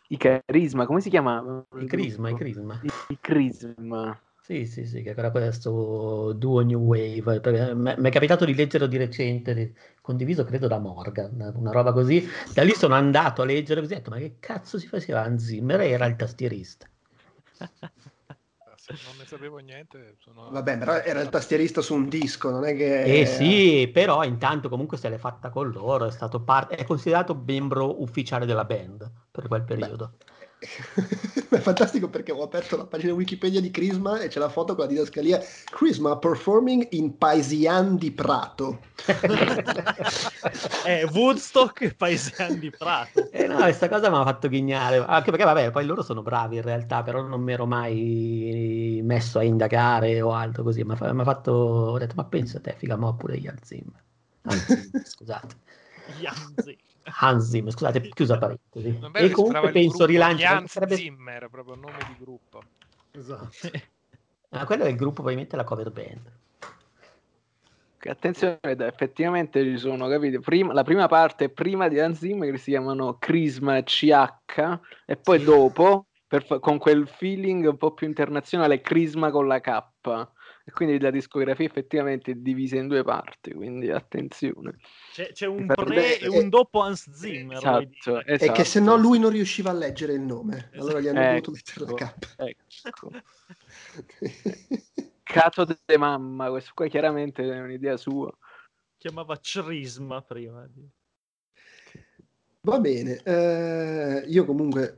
Il carisma, come si chiamava? Il crisma, il crisma. Il crisma. Sì, sì, sì, che era questo duo New Wave. Mi è capitato di leggerlo di recente, condiviso credo da Morgan, una roba così. Da lì sono andato a leggere così, ho detto, ma che cazzo si faceva Hans Zimmer? Era il tastierista. non ne sapevo niente. Sono... Vabbè, però era il tastierista su un disco, non è che... Eh sì, però intanto comunque se l'è fatta con loro, è stato parte... è considerato membro ufficiale della band per quel periodo. Beh è fantastico perché ho aperto la pagina Wikipedia di Crisma e c'è la foto con la didascalia Crisma performing in Paesian di Prato. eh, Woodstock e Paesian di Prato. Eh no, questa cosa mi ha fatto ghignare, anche perché vabbè, poi loro sono bravi in realtà, però non mi ero mai messo a indagare o altro così, mi ha fatto, ho detto ma pensa te, figa, mo pure Jan Zimmer. Anzi, scusate. Jan Zimmer. Hans Zimmer, scusate, chiusa parentesi. E comunque penso rilancio. Hans sarebbe... Zimmer, proprio nome di gruppo. Esatto. ah, quello è il gruppo, probabilmente la cover band. attenzione, effettivamente ci sono, capite? Prima, la prima parte è prima di Anzim che si chiamano Crisma CH e poi sì. dopo, per, con quel feeling un po' più internazionale, Crisma con la K. E quindi la discografia effettivamente è divisa in due parti, quindi attenzione. C'è, c'è un pre e un dopo Hans Zimmer. Esatto, esatto. E che se no lui non riusciva a leggere il nome, allora gli hanno ecco, dovuto mettere la K. Ecco. Cato de mamma, questo qua chiaramente è un'idea sua. Chiamava Crisma prima. Va bene, eh, io comunque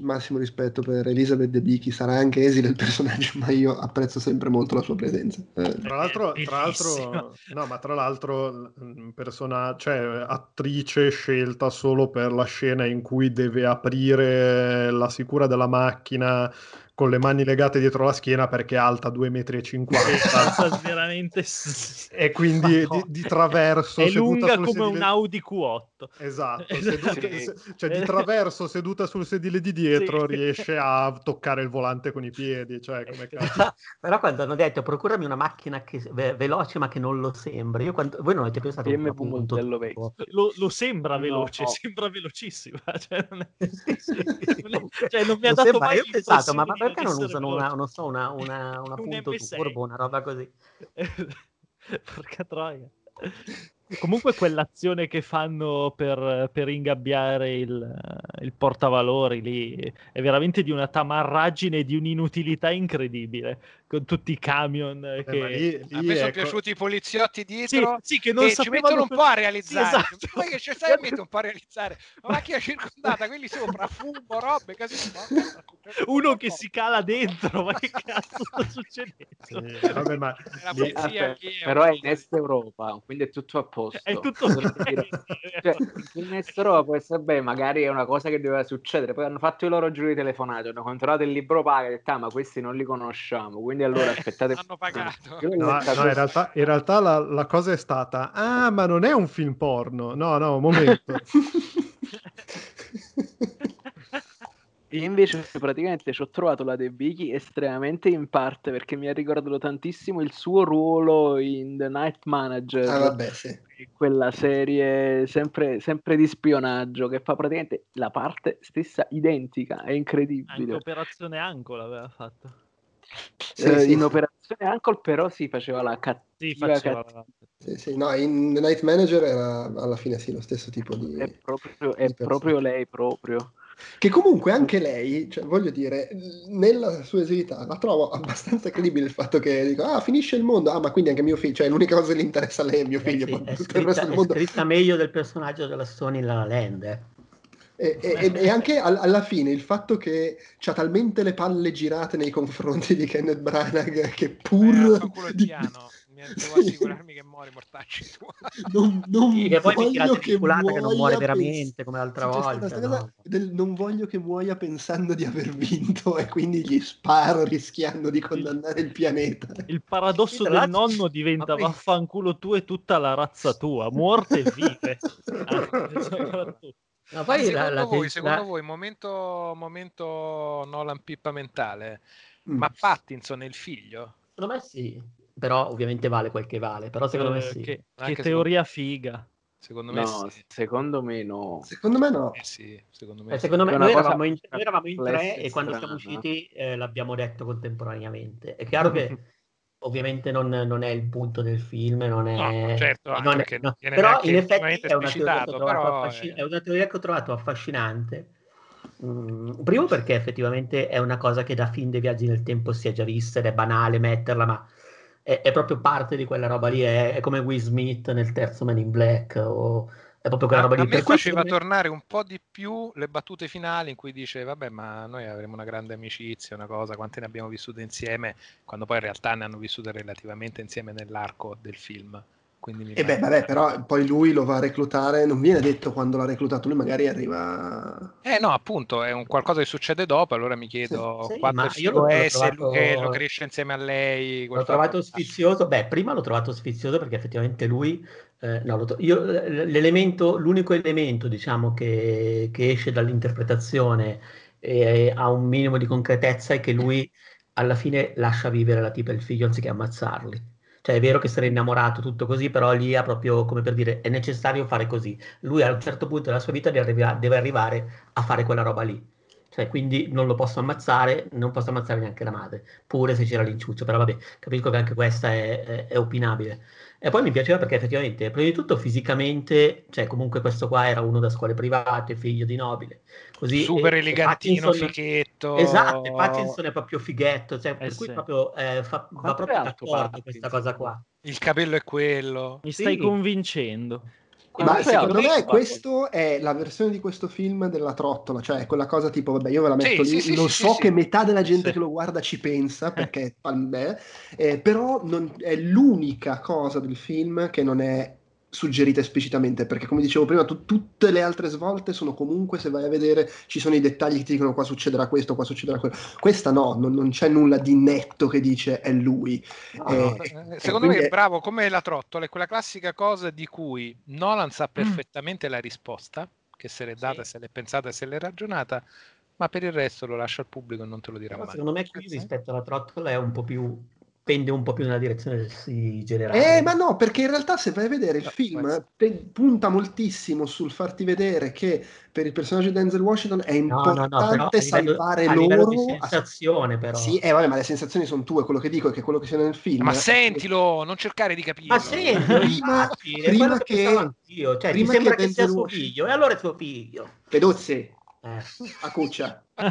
massimo rispetto per Elizabeth De Bicchi, sarà anche esile il personaggio, ma io apprezzo sempre molto la sua presenza. Eh. Tra l'altro, tra l'altro, no, ma tra l'altro, persona, cioè, attrice scelta solo per la scena in cui deve aprire la sicura della macchina con le mani legate dietro la schiena perché è alta 2,50 m. veramente... e quindi di, di, traverso... È lunga come un Audi Q8. Esatto, seduta, cioè di traverso seduta sul sedile di dietro sì. riesce a toccare il volante con i piedi. Cioè, come Però quando hanno detto procurami una macchina che, ve- veloce ma che non lo sembra, io quando... voi non avete pensato un punto lo, lo sembra veloce, no. sembra velocissima. Cioè non, è... cioè, non mi ha dato sembra, mai... Io ho pensato, ma, ma perché non usano una, non so, una, una, una un punto turbo, una roba così? Porca troia. Comunque quell'azione che fanno per, per ingabbiare il, il, portavalori lì è veramente di una tamarraggine e di un'inutilità incredibile con tutti i camion eh, che... Lì, lì a me sono ecco... piaciuti i poliziotti dietro sì, sì, che, non ci mettono un po' a realizzare. Esatto. poi che ci stai un po' a realizzare. La macchina circondata quelli sopra fumo robe così uno che si cala dentro ma che cazzo sta succedendo? sì, vabbè, ma... lì... Aspetta, però è in est Europa quindi è tutto a posto è tutto cioè, in est Europa può essere beh magari è una cosa che doveva succedere poi hanno fatto i loro giuri telefonati hanno controllato il libro paga e detto ah, ma questi non li conosciamo quindi quindi allora aspettate. Hanno pagato. No, no, in realtà, in realtà la, la, cosa è stata, ah, ma non è un film porno. No, no, un momento. Io invece praticamente ci ho trovato la De Vicky estremamente in parte perché mi ha ricordato tantissimo il suo ruolo in The Night Manager. Ah, vabbè, sì. Quella serie sempre, sempre, di spionaggio che fa praticamente la parte stessa identica, è incredibile. Anche Operazione Ancola aveva fatto. Sì, eh, sì, in operazione Ankle però si faceva la cattiva, sì, faceva... Sì, sì, no, in The Night Manager era alla fine sì lo stesso tipo di è proprio, è proprio lei proprio che comunque anche lei, cioè, voglio dire, nella sua esività la trovo abbastanza credibile il fatto che dico, ah, finisce il mondo, ah, ma quindi anche mio figlio, cioè l'unica cosa che gli interessa a lei è mio eh figlio, eh sì, è, scritta, è mondo... scritta meglio del personaggio della Sony La Land, eh. E, e, e, anche al, alla fine il fatto che c'ha talmente le palle girate nei confronti di Kenneth Branagh che pur eh, di... mi devo assicurarmi che muore mortacci non, non sì, che poi mi tira che, che non muore veramente come l'altra volta no? del, non voglio che muoia pensando di aver vinto e quindi gli sparo rischiando di condannare il pianeta il paradosso sì, del nonno diventa poi... vaffanculo tu e tutta la razza tua morte e vive No, poi secondo, la, voi, la... secondo voi, momento, momento Nolan pippa mentale, mm. ma Pattinson è il figlio? Secondo me sì, però ovviamente vale quel che vale, però secondo eh, me sì. Che, che teoria figa. Secondo me no, sì. secondo me no. Secondo me no. Eh sì, secondo me, eh, secondo me noi, eravamo in, noi, eravamo in, tre e quando siamo usciti eh, l'abbiamo detto contemporaneamente. È chiaro che ovviamente non, non, è il punto del film, non è... No, certo, non è, no. però in effetti è una, però, affascin- è una, teoria che ho trovato affascinante. Mm, primo perché effettivamente è una cosa che da fin dei viaggi nel tempo si è già vista ed è banale metterla, ma è, è proprio parte di quella roba lì, è, è, come Will Smith nel terzo Man in Black o è proprio quella roba lì. A me faceva me... tornare un po' di più le battute finali in cui dice vabbè ma noi avremo una grande amicizia, una cosa, quante ne abbiamo vissute insieme, quando poi in realtà ne hanno vissute relativamente insieme nell'arco del film. Quindi e beh, vabbè, però poi lui lo va a reclutare, non viene detto quando l'ha reclutato, lui magari arriva... Eh no, appunto, è un qualcosa che succede dopo, allora mi chiedo sì, quanto sì, lo è, trovato... se lui lo cresce insieme a lei... L'ho trovato sfizioso, beh, prima l'ho trovato sfizioso perché effettivamente lui... Eh, no, io, l'elemento, l'unico elemento, diciamo, che, che esce dall'interpretazione e ha un minimo di concretezza è che lui alla fine lascia vivere la tipa e il figlio anziché ammazzarli Cioè è vero che sei innamorato, tutto così, però lì ha proprio, come per dire, è necessario fare così. Lui a un certo punto della sua vita deve, arriva- deve arrivare a fare quella roba lì. Cioè, quindi non lo posso ammazzare, non posso ammazzare neanche la madre, pure se c'era l'inciuccio, però vabbè, capisco che anche questa è, è, è opinabile. E poi mi piaceva perché effettivamente, prima di tutto fisicamente, cioè comunque questo qua era uno da scuole private, figlio di nobile. Così, Super e, elegantino, e fighetto. Esatto, Pattinson è proprio fighetto, cioè, per eh cui sì. proprio, eh, fa, va proprio d'accordo questa cosa qua. Il capello è quello. Mi stai sì. convincendo. Ma secondo me questo è la versione di questo film della trottola, cioè quella cosa tipo, vabbè, io ve la metto sì, lì, sì, non sì, so che metà della gente che lo guarda ci pensa, perché è eh, però non, è l'unica cosa del film che non è suggerita esplicitamente, perché come dicevo prima, tu, tutte le altre svolte sono comunque, se vai a vedere, ci sono i dettagli che ti dicono qua succederà questo, qua succederà quello. Questa no, non, non c'è nulla di netto che dice è lui. No, eh, no, eh, secondo me è bravo, come la trottola, è quella classica cosa di cui Nolan sa mm. perfettamente mm. la risposta, che se l'è data, sì. se l'è pensata, se l'è ragionata, ma per il resto lo lascia al pubblico e non te lo dirà Però mai. Secondo me qui rispetto alla trottola è un po' più pende un po' più nella direzione sì, generale. Eh, ma no, perché in realtà se vai a vedere il no, film pe- punta moltissimo sul farti vedere che per il personaggio di Denzel Washington è importante no, no, salvare livello, loro. di sensazione, però. Sì, eh, vabbè, ma le sensazioni sono tue, quello che dico è che quello che c'è nel film. Ma sentilo, non cercare di capire. Ma senti, prima, prima che, che cioè, prima ti sembra che, che sia suo figlio, e allora è suo figlio. Peduzzi, eh. A cuccia.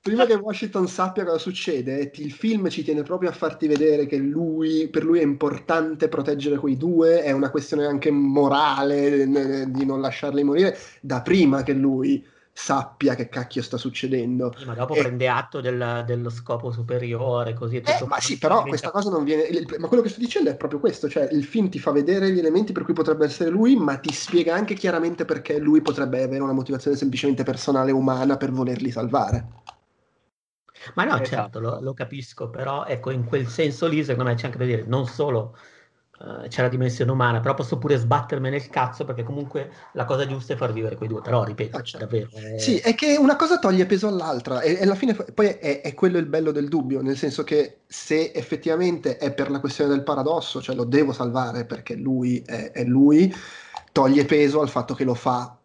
Prima che Washington sappia cosa succede, il film ci tiene proprio a farti vedere che lui, per lui è importante proteggere quei due, è una questione anche morale di non lasciarli morire, da prima che lui sappia che cacchio sta succedendo. Sì, ma dopo e... prende atto del, dello scopo superiore, così. Eh, ma sì, però diventa... questa cosa non viene... Ma quello che sto dicendo è proprio questo, cioè il film ti fa vedere gli elementi per cui potrebbe essere lui, ma ti spiega anche chiaramente perché lui potrebbe avere una motivazione semplicemente personale umana per volerli salvare. Ma no, esatto. certo, lo, lo, capisco, però ecco, in quel senso lì, secondo me c'è anche da dire, non solo eh, c'è la dimensione umana, però posso pure sbattermi nel cazzo perché comunque la cosa giusta è far vivere quei due. Però ripeto, ah, certo. davvero. È... Sì, è che una cosa toglie peso all'altra e, e alla fine poi è, è, quello il bello del dubbio, nel senso che se effettivamente è per la questione del paradosso, cioè lo devo salvare perché lui è, è lui, toglie peso al fatto che lo fa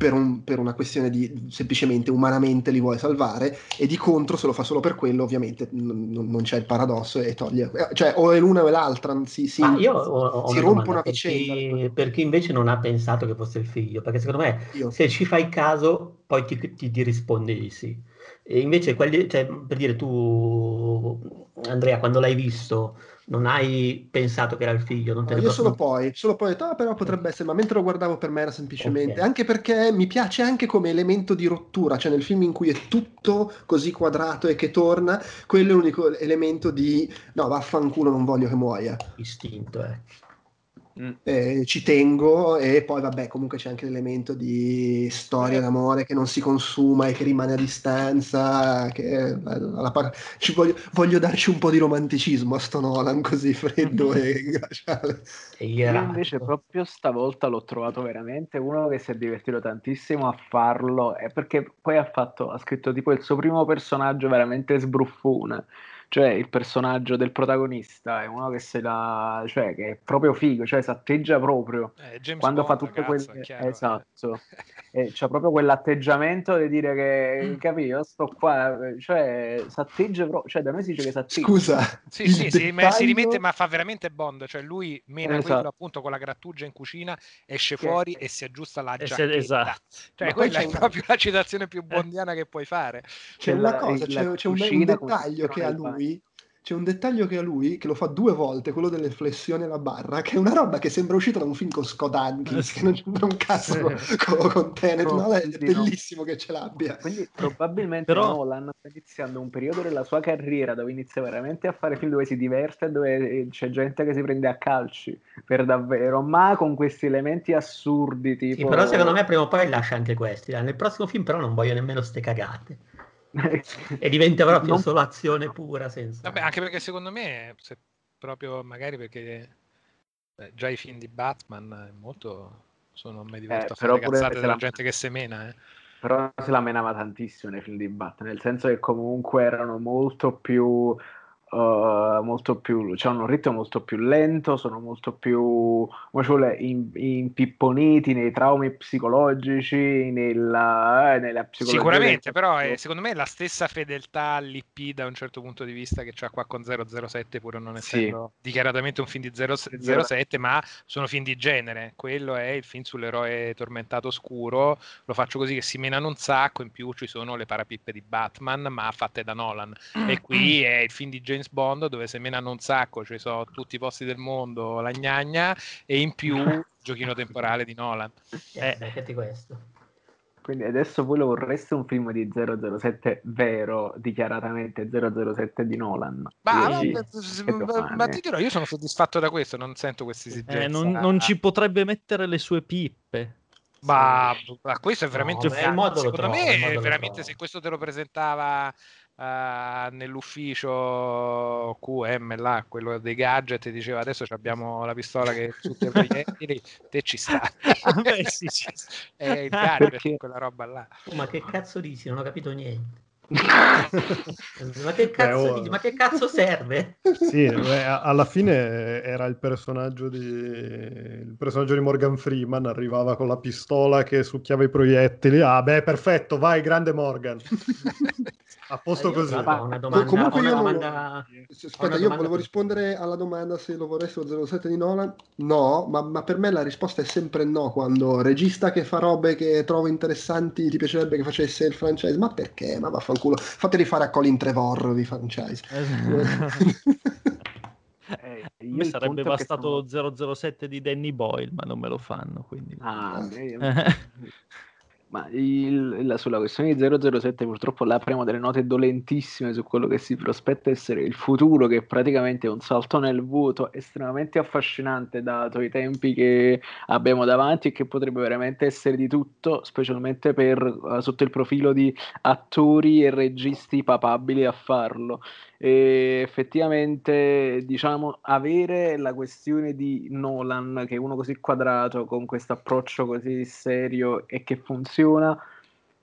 per, un, per, una questione di semplicemente umanamente li vuole salvare e di contro se lo fa solo per quello ovviamente n- non c'è il paradosso e toglie eh, cioè o è l'una o è l'altra si, si, ah, io ho, ho si una rompe una per vicenda chi, per chi invece non ha pensato che fosse il figlio perché secondo me io. se ci fai caso poi ti, ti, ti risponde di sì e invece quelli, cioè, per dire tu Andrea quando l'hai visto non hai pensato che era il figlio. Non te no, io solo poi, solo poi ho detto, ah, però potrebbe essere, ma mentre lo guardavo per me era semplicemente, okay. anche perché mi piace anche come elemento di rottura, cioè nel film in cui è tutto così quadrato e che torna, quello è l'unico elemento di, no, vaffanculo, non voglio che muoia. Istinto, eh. Mm. Eh, ci tengo e poi vabbè comunque c'è anche l'elemento di storia eh. d'amore che non si consuma e che rimane a distanza che par- voglio, voglio, darci un po' di romanticismo a sto Nolan così freddo mm-hmm. e glaciale io invece proprio stavolta l'ho trovato veramente uno che si è divertito tantissimo a farlo perché poi ha fatto ha scritto tipo il suo primo personaggio veramente sbruffone cioè il personaggio del protagonista è uno che se la cioè che è proprio figo cioè si atteggia proprio. Eh, quando Bond, fa tutte cazzo, quelle chiaro, esatto. Eh. c'ha proprio quell'atteggiamento di dire che capito sto qua cioè si atteggia proprio cioè da noi si dice che si atteggia scusa sì sì dettaglio... si rimette ma fa veramente Bond cioè lui mena esatto. quello appunto con la grattugia in cucina esce che... fuori e si aggiusta la giacchetta. esatto. cioè ma quella è una... proprio la citazione più bondiana che puoi fare. C'è, una cosa c'è, c'è un, un dettaglio che ha lui lui c'è un dettaglio che ha lui, che lo fa due volte, quello delle flessioni alla barra, che è una roba che sembra uscita da un film con Scott Adkins, che non c'entra un cazzo con, con Tenet, no, no? È bellissimo no. che ce l'abbia. Quindi probabilmente Però... Nolan sta iniziando un periodo della sua carriera dove inizia veramente a fare film dove si diverte e dove c'è gente che si prende a calci, per davvero, ma con questi elementi assurdi tipo... Sì, però secondo me prima o poi lascia anche questi. Nel prossimo film però non voglio nemmeno ste cagate e diventa proprio non... solo azione pura senza... Vabbè, anche perché secondo me se proprio magari perché eh, già i film di Batman molto sono me diverto eh, a fare della la... gente che semena eh. però se la menava tantissimo nei film di Batman nel senso che comunque erano molto più uh, molto più, cioè un ritmo molto più lento, sono molto più come in, impipponiti nei traumi psicologici, nella, eh, nella psicologia. Sicuramente, però è, secondo me è la stessa fedeltà all'IP da un certo punto di vista che c'ha qua con 007, pur non essendo sì. dichiaratamente un film di 0, 07, ma sono film di genere. Quello è il film sull'eroe tormentato scuro. Lo faccio così che si menano un sacco, in più ci sono le parapippe di Batman, ma fatte da Nolan. E qui è il film di James Bond dove se menano un sacco, ci sono tutti i posti del mondo, la gnagna, e in più giochino temporale di Nolan. Eh, eh questo. Quindi adesso voi lo vorreste un film di 007 vero, dichiaratamente 007 di Nolan. Ma, sì, ma, ma, ti dirò, io sono soddisfatto da questo, non sento questa esigenza. Eh, non, non, ci potrebbe mettere le sue pippe. Ma, ma questo è veramente no, un secondo trovo, me veramente se questo te lo presentava uh, nell'ufficio QM là, quello dei gadget e diceva adesso abbiamo la pistola che tutti i proiettili te ci sta ah, beh, sì, sì. è il gadget Perché... quella roba là oh, ma che cazzo dici non ho capito niente ma, che cazzo, beh, oh, ma che cazzo serve? Sì, beh, alla fine era il personaggio di il personaggio di Morgan Freeman, arrivava con la pistola che succhiava i proiettili. Ah, beh, perfetto, vai, grande Morgan. A posto eh, così. Una domanda. Comunque io domanda... Aspetta, io volevo rispondere alla domanda se lo vorresti lo 07 di Nolan. No, ma, ma, per me la risposta è sempre no. Quando regista che fa robe che trovo interessanti, ti piacerebbe che facesse il franchise. Ma perché? Ma vaffanculo. Fateli fare a Colin Trevor di franchise. Eh, a me sarebbe bastato sono... lo 007 di Danny Boyle, ma non me lo fanno. Quindi... Ah, Ma il, la, sulla questione di 007 purtroppo là apriamo delle note dolentissime su quello che si prospetta essere il futuro, che praticamente è un salto nel vuoto estremamente affascinante dato i tempi che abbiamo davanti e che potrebbe veramente essere di tutto, specialmente per, uh, sotto il profilo di attori e registi papabili a farlo e effettivamente diciamo avere la questione di Nolan che è uno così quadrato con questo approccio così serio e che funziona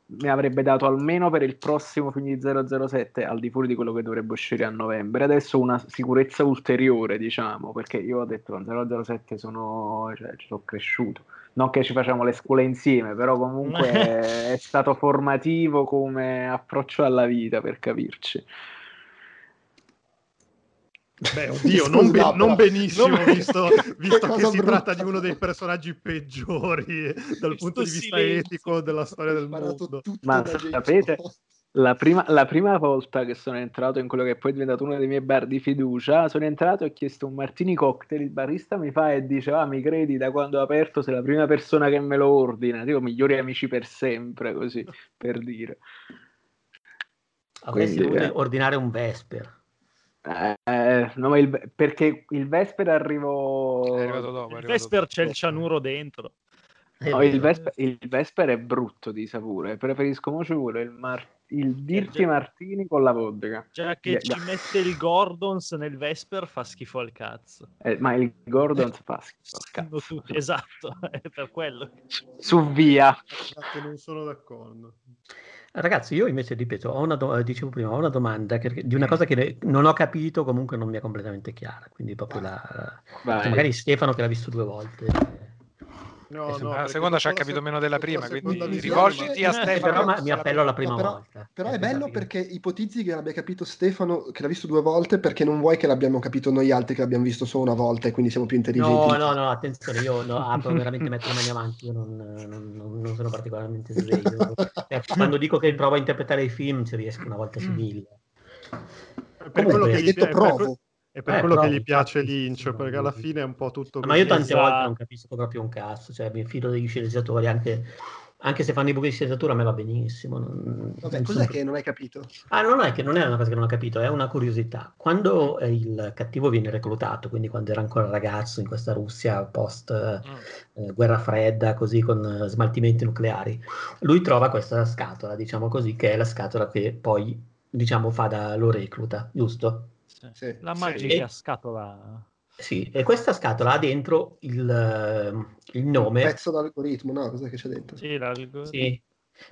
mi avrebbe dato almeno per il prossimo film di 007 al di fuori di quello che dovrebbe uscire a novembre. Adesso una sicurezza ulteriore diciamo perché io ho detto con 007 sono, cioè, ci sono cresciuto. Non che ci facciamo le scuole insieme però comunque è stato formativo come approccio alla vita per capirci Beh, oddio, non, be- non benissimo, non... visto, visto che si brutta. tratta di uno dei personaggi peggiori dal Questo punto di vista silenzio. etico della storia del mondo. Ma sapete, la prima, la prima, volta che sono entrato in quello che poi è diventato uno dei miei bar di fiducia, sono entrato e ho chiesto un martini cocktail, il barista mi fa e dice, ah mi credi da quando ho aperto sei la prima persona che me lo ordina, dico migliori amici per sempre, così, per dire. Avresti Quindi, eh. ordinare un Vesper. Eh, no, il, perché il Vesper arrivò... È arrivato dopo. È il Vesper dopo. c'è il cianuro dentro. No, il, Vesper, il, Vesper, è brutto di sapore. Preferisco mo ci vuole il, mar- il Dirty già, Martini con la vodka. Già che yeah, ci yeah. mette il Gordons nel Vesper fa schifo al cazzo. Eh, ma il Gordons fa schifo al cazzo. esatto, è per quello. Su via. Non sono d'accordo. Ragazzi, io invece ripeto, ho una, do- dicevo prima, ho una domanda che, di una cosa che non ho capito, comunque non mi è completamente chiara. Quindi proprio la, la magari Stefano che l'ha visto due volte. No, no, la seconda ci ha capito meno della prima, quindi rivolgiti a Stefano. Però mi appello alla prima però, volta. Però è bello perché ipotizzi che l'abbia capito Stefano, che l'ha visto due volte, perché non vuoi che l'abbiamo capito noi altri che l'abbiamo visto solo una volta e quindi siamo più intelligenti. No, no, no, attenzione, io no, apro veramente metto le mani avanti, io non, non, non sono particolarmente sveglio. Eh, quando dico che provo a interpretare i film ci riesco una volta su mille. Per quello che hai detto provo. È per eh, quello che gli piace Lynch, perché alla fine è un po' tutto... Ma io tante volte non capisco proprio un cazzo, cioè mi fido degli sceneggiatori, anche, anche se fanno i buchi di sceneggiatura a me va benissimo. Non, Vabbè, cos'è sono... che non hai capito? Ah, non è che non è una cosa che non ho capito, è una curiosità. Quando il cattivo viene reclutato, quindi quando era ancora ragazzo in questa Russia post mm. eh, guerra fredda, così con smaltimenti nucleari, lui trova questa scatola, diciamo così, che è la scatola che poi, diciamo, fa da lo recluta, giusto? Sì. La magica sì. scatola. Sì, e questa scatola ha dentro il, il nome. Un pezzo d'algoritmo, no? Cos'è che c'è dentro? Sì, l'algoritmo. Sì.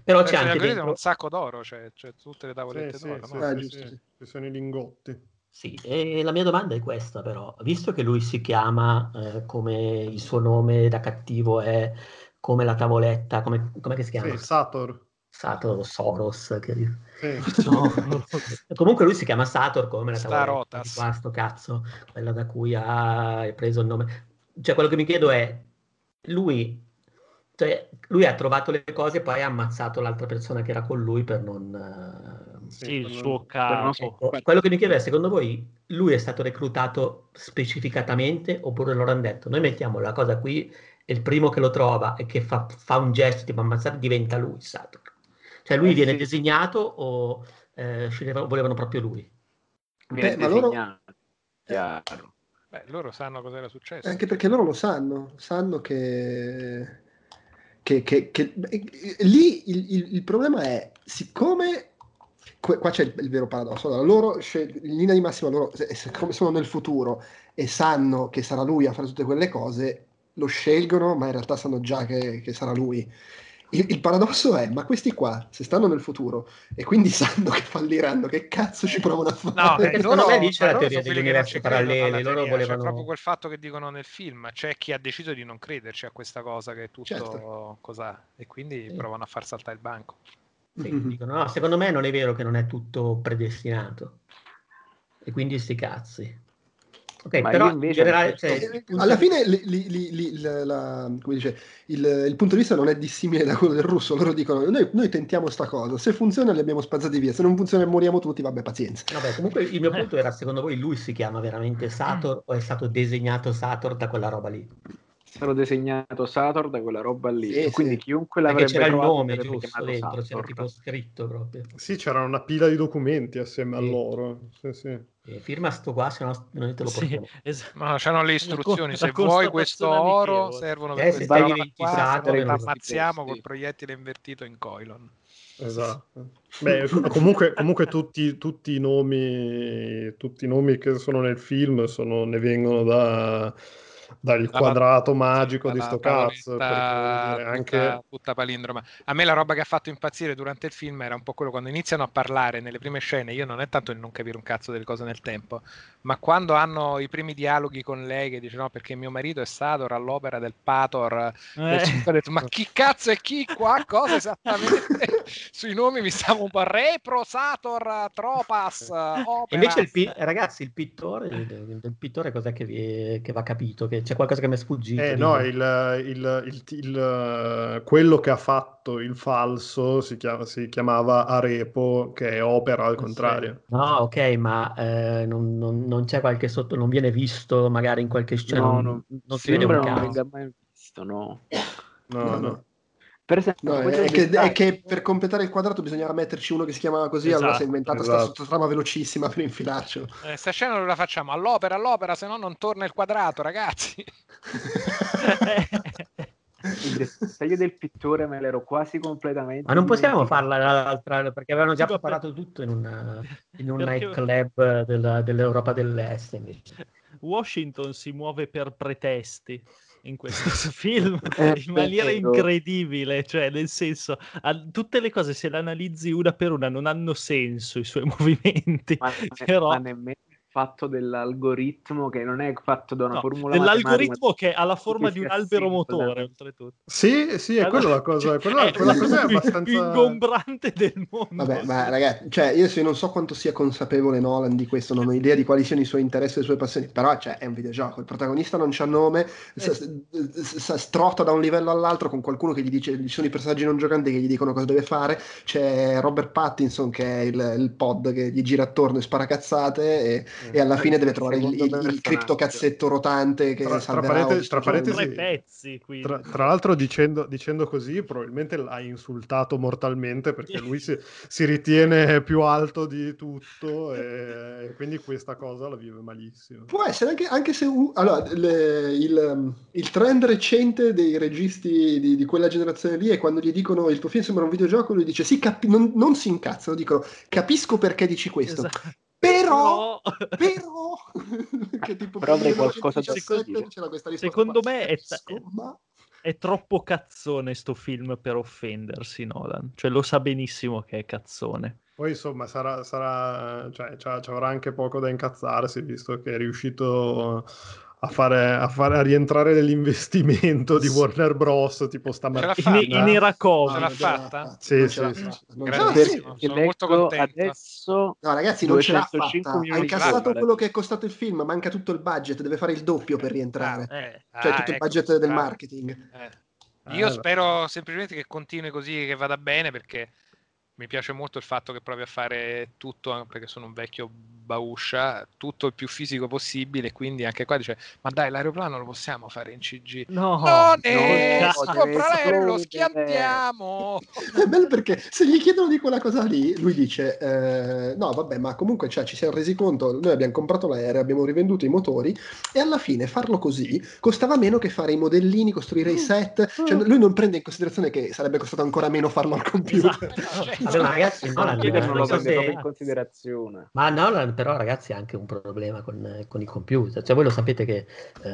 Però c'è anche dentro... un sacco d'oro, cioè, cioè tutte le tavolette sì, d'oro. Sì, no? sì, sì, ci sono i lingotti. Sì, e la mia domanda è questa però, visto che lui si chiama eh, come il suo nome da cattivo è come la tavoletta, come, come si chiama? Sì, Sator. Sator Soros. Che... Sì. No. Comunque lui si chiama Sator come la tavoletta di qua, sto cazzo, quella da cui ha preso il nome. Cioè quello che mi chiedo è, lui cioè, lui ha trovato le cose e poi ha ammazzato l'altra persona che era con lui per non... Sì, il suo capo. Ecco, quello che mi chiedo è, secondo voi, lui è stato reclutato specificatamente oppure loro hanno detto, noi mettiamo la cosa qui e il primo che lo trova e che fa, fa un gesto di ammazzare diventa lui, Saturn. Cioè lui eh, viene sì. designato o eh, volevano proprio lui? Viene Beh, designato, loro... chiaro. Beh, loro sanno cosa era successo. Anche perché loro lo sanno, sanno che che, che, che lì il, il, il, problema è, siccome qua c'è il, il vero paradosso, allora, loro, in linea di massima, loro, siccome sono nel futuro e sanno che sarà lui a fare tutte quelle cose, lo scelgono, ma in realtà sanno già che, che sarà lui. Il, il, paradosso è, ma questi qua, se stanno nel futuro e quindi sanno che falliranno, che cazzo ci provano a fare? No, perché secondo me lì c'è la teoria degli universi paralleli, loro volevano... C'è proprio quel fatto che dicono nel film, c'è chi ha deciso di non crederci a questa cosa che è tutto certo. cos'ha e quindi sì. provano a far saltare il banco. Sì, mm-hmm. dicono, no, secondo me non è vero che non è tutto predestinato. E quindi sti cazzi. Ok, Ma però invece generale, cioè, alla fine li, li, li, la, dice, il, il, punto di vista non è dissimile da quello del russo. Loro dicono: Noi, noi tentiamo sta cosa, se funziona li abbiamo spazzati via, se non funziona moriamo tutti. Vabbè, pazienza. Vabbè, comunque il mio punto era: secondo voi lui si chiama veramente Sator o è stato disegnato Sator da quella roba lì? stato disegnato Sator da quella roba lì. Sì, quindi sì. chiunque l'avrebbe Perché c'era il nome giusto dentro, c'era tipo scritto proprio. Sì, c'era una pila di documenti assieme sì. a loro. Sì, sì. Eh, firma sto qua, se no non te lo portiamo. Sì, esatto. Ma c'hanno le istruzioni, la, se la vuoi questo oro servono per eh, questa roba qua, se ammazziamo col proiettile invertito in Coilon. Esatto. Beh, comunque, comunque tutti, tutti, i nomi, tutti i nomi che sono nel film sono, ne vengono da dal quadrato magico di sto cazzo. Anche... tutta palindroma. A me la roba che ha fatto impazzire durante il film era un po' quello quando iniziano a parlare nelle prime scene. Io non è tanto il non capire un cazzo delle cose nel tempo, ma quando hanno i primi dialoghi con lei che dice no perché mio marito è Sator all'opera del Pator. Eh. Detto, ma chi cazzo è chi qua? Cosa esattamente? Sui nomi mi stavo un po' Repro, Sator, Tropas. Invece il pi- ragazzi, il pittore, il, il pittore cos'è che, vi, che va capito? Che c'è qualcosa che mi è sfuggito. Eh, no, il, il, il, quello che ha fatto il falso si, chiama, si, chiamava Arepo, che è opera al contrario. Sì. No, ok, ma eh, non, non, non, c'è qualche sotto, non viene visto magari in qualche scena. No, non, non si vede un caso. Non venga mai visto, no. No, no. no. Per esempio, no, è, che, è, che, per completare il quadrato bisognava metterci uno che si chiamava così, esatto, allora si è inventata esatto. questa sottotrama velocissima per infilarcelo. Eh, sta scena non la facciamo all'opera, all'opera, se no non torna il quadrato, ragazzi. il dettaglio del pittore me l'ero quasi completamente ma non possiamo farla l'altra perché avevano già preparato tutto in, una, in un nightclub della, dell'Europa dell'Est invece. Washington si muove per pretesti in questo film eh, in maniera incredibile, cioè nel senso, a, tutte le cose se le analizzi una per una non hanno senso i suoi movimenti, ma, però... ma nemmeno fatto dell'algoritmo che non è fatto da una no, formula dell'algoritmo che ha la forma di un albero motore oltretutto. Sì sì è quella la cosa quella, quella cosa è abbastanza più ingombrante del mondo vabbè ma ragazzi cioè io se non so quanto sia consapevole Nolan di questo non ho idea di quali siano i suoi interessi e le sue passioni però cioè, è un videogioco. Il protagonista non c'ha nome eh. strotta da un livello all'altro con qualcuno che gli dice ci sono i personaggi non giocanti che gli dicono cosa deve fare c'è Robert Pattinson che è il, il pod che gli gira attorno e spara cazzate e e alla fine deve trovare il, il, il criptocazzetto rotante che tra, tra, parentesi, tra, parentesi pezzi, tra, tra, l'altro dicendo, dicendo, così probabilmente l'ha insultato mortalmente perché lui si, si ritiene più alto di tutto e quindi questa cosa la vive malissimo. Può essere anche, anche se uh, allora, le, il, il, trend recente dei registi di, di, quella generazione lì è quando gli dicono il tuo film sembra un videogioco lui dice sì capi- non, non si incazzano dicono capisco perché dici questo esatto però, però, che tipo però avrei qualcosa da dire. Secondo me è, ta- è troppo cazzone sto film per offendersi Nolan, cioè lo sa benissimo che è cazzone. Poi insomma sarà, sarà cioè, ci avrà anche poco da incazzarsi visto che è riuscito a, fare, a, fare, a rientrare nell'investimento di Warner Bros. tipo stamattina. In, in Iracov. Ce l'ha fatta? Sì, sì. Grandissimo. Sono molto contento. Adesso... No ragazzi, non ce l'ha fatta. Ha incassato quello che è costato il film, manca tutto il budget, deve fare il doppio per rientrare. Ah, eh. Cioè ah, tutto il ecco, budget del marketing. Eh. Io spero semplicemente che continui così, che vada bene, perché mi piace molto il fatto che provi a fare tutto, perché sono un vecchio bauscia, tutto il più fisico possibile, quindi anche qua dice, ma dai, l'aeroplano lo possiamo fare in CG? No, no, ne, no lo schiantiamo! È bello perché se gli chiedono di quella cosa lì, lui dice, eh, no, vabbè, ma comunque cioè, ci siamo resi conto, noi abbiamo comprato l'aereo, abbiamo rivenduto i motori, e alla fine farlo così costava meno che fare i modellini, costruire i set, cioè lui non prende in considerazione che sarebbe costato ancora meno farlo al computer. Esatto. Vabbè, ma ragazzi, Nolan, non, non lo so se... in considerazione. Ma Nolan però ragazzi ha anche un problema con, con i computer. Cioè voi lo sapete che eh,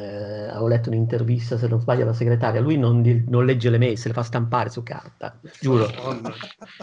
avevo letto un'intervista, se non sbaglio, alla segretaria, lui non, non, legge le mail, se le fa stampare su carta, giuro.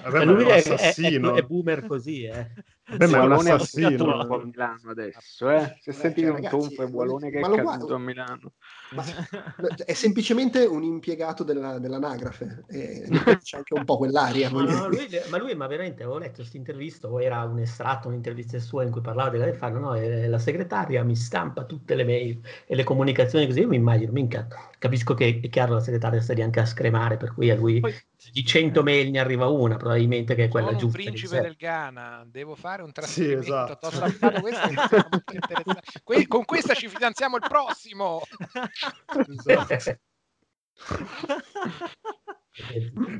Vabbè, lui è, è, è, è, boomer così, eh. Beh, ma è un assassino. a Milano adesso, eh? Se sentite un tonfo è Bualone che è caduto a Milano. Ma, è semplicemente un impiegato della, dell'anagrafe e c'è anche un po' quell'aria. No, no, lui, ma lui, ma veramente, avevo letto questa intervista, o era un estratto, un'intervista sua in cui parlava della farlo, no, la segretaria mi stampa tutte le mail e le comunicazioni così, io mi immagino, minchia, capisco che è chiaro la segretaria sta lì anche a scremare, per cui a lui Poi, di 100 mail ne arriva una, probabilmente che è quella Sono giusta. un principe del Ghana, devo fare un trasferimento, sì, esatto. questo, con questa ci finanziamo il prossimo. Esatto.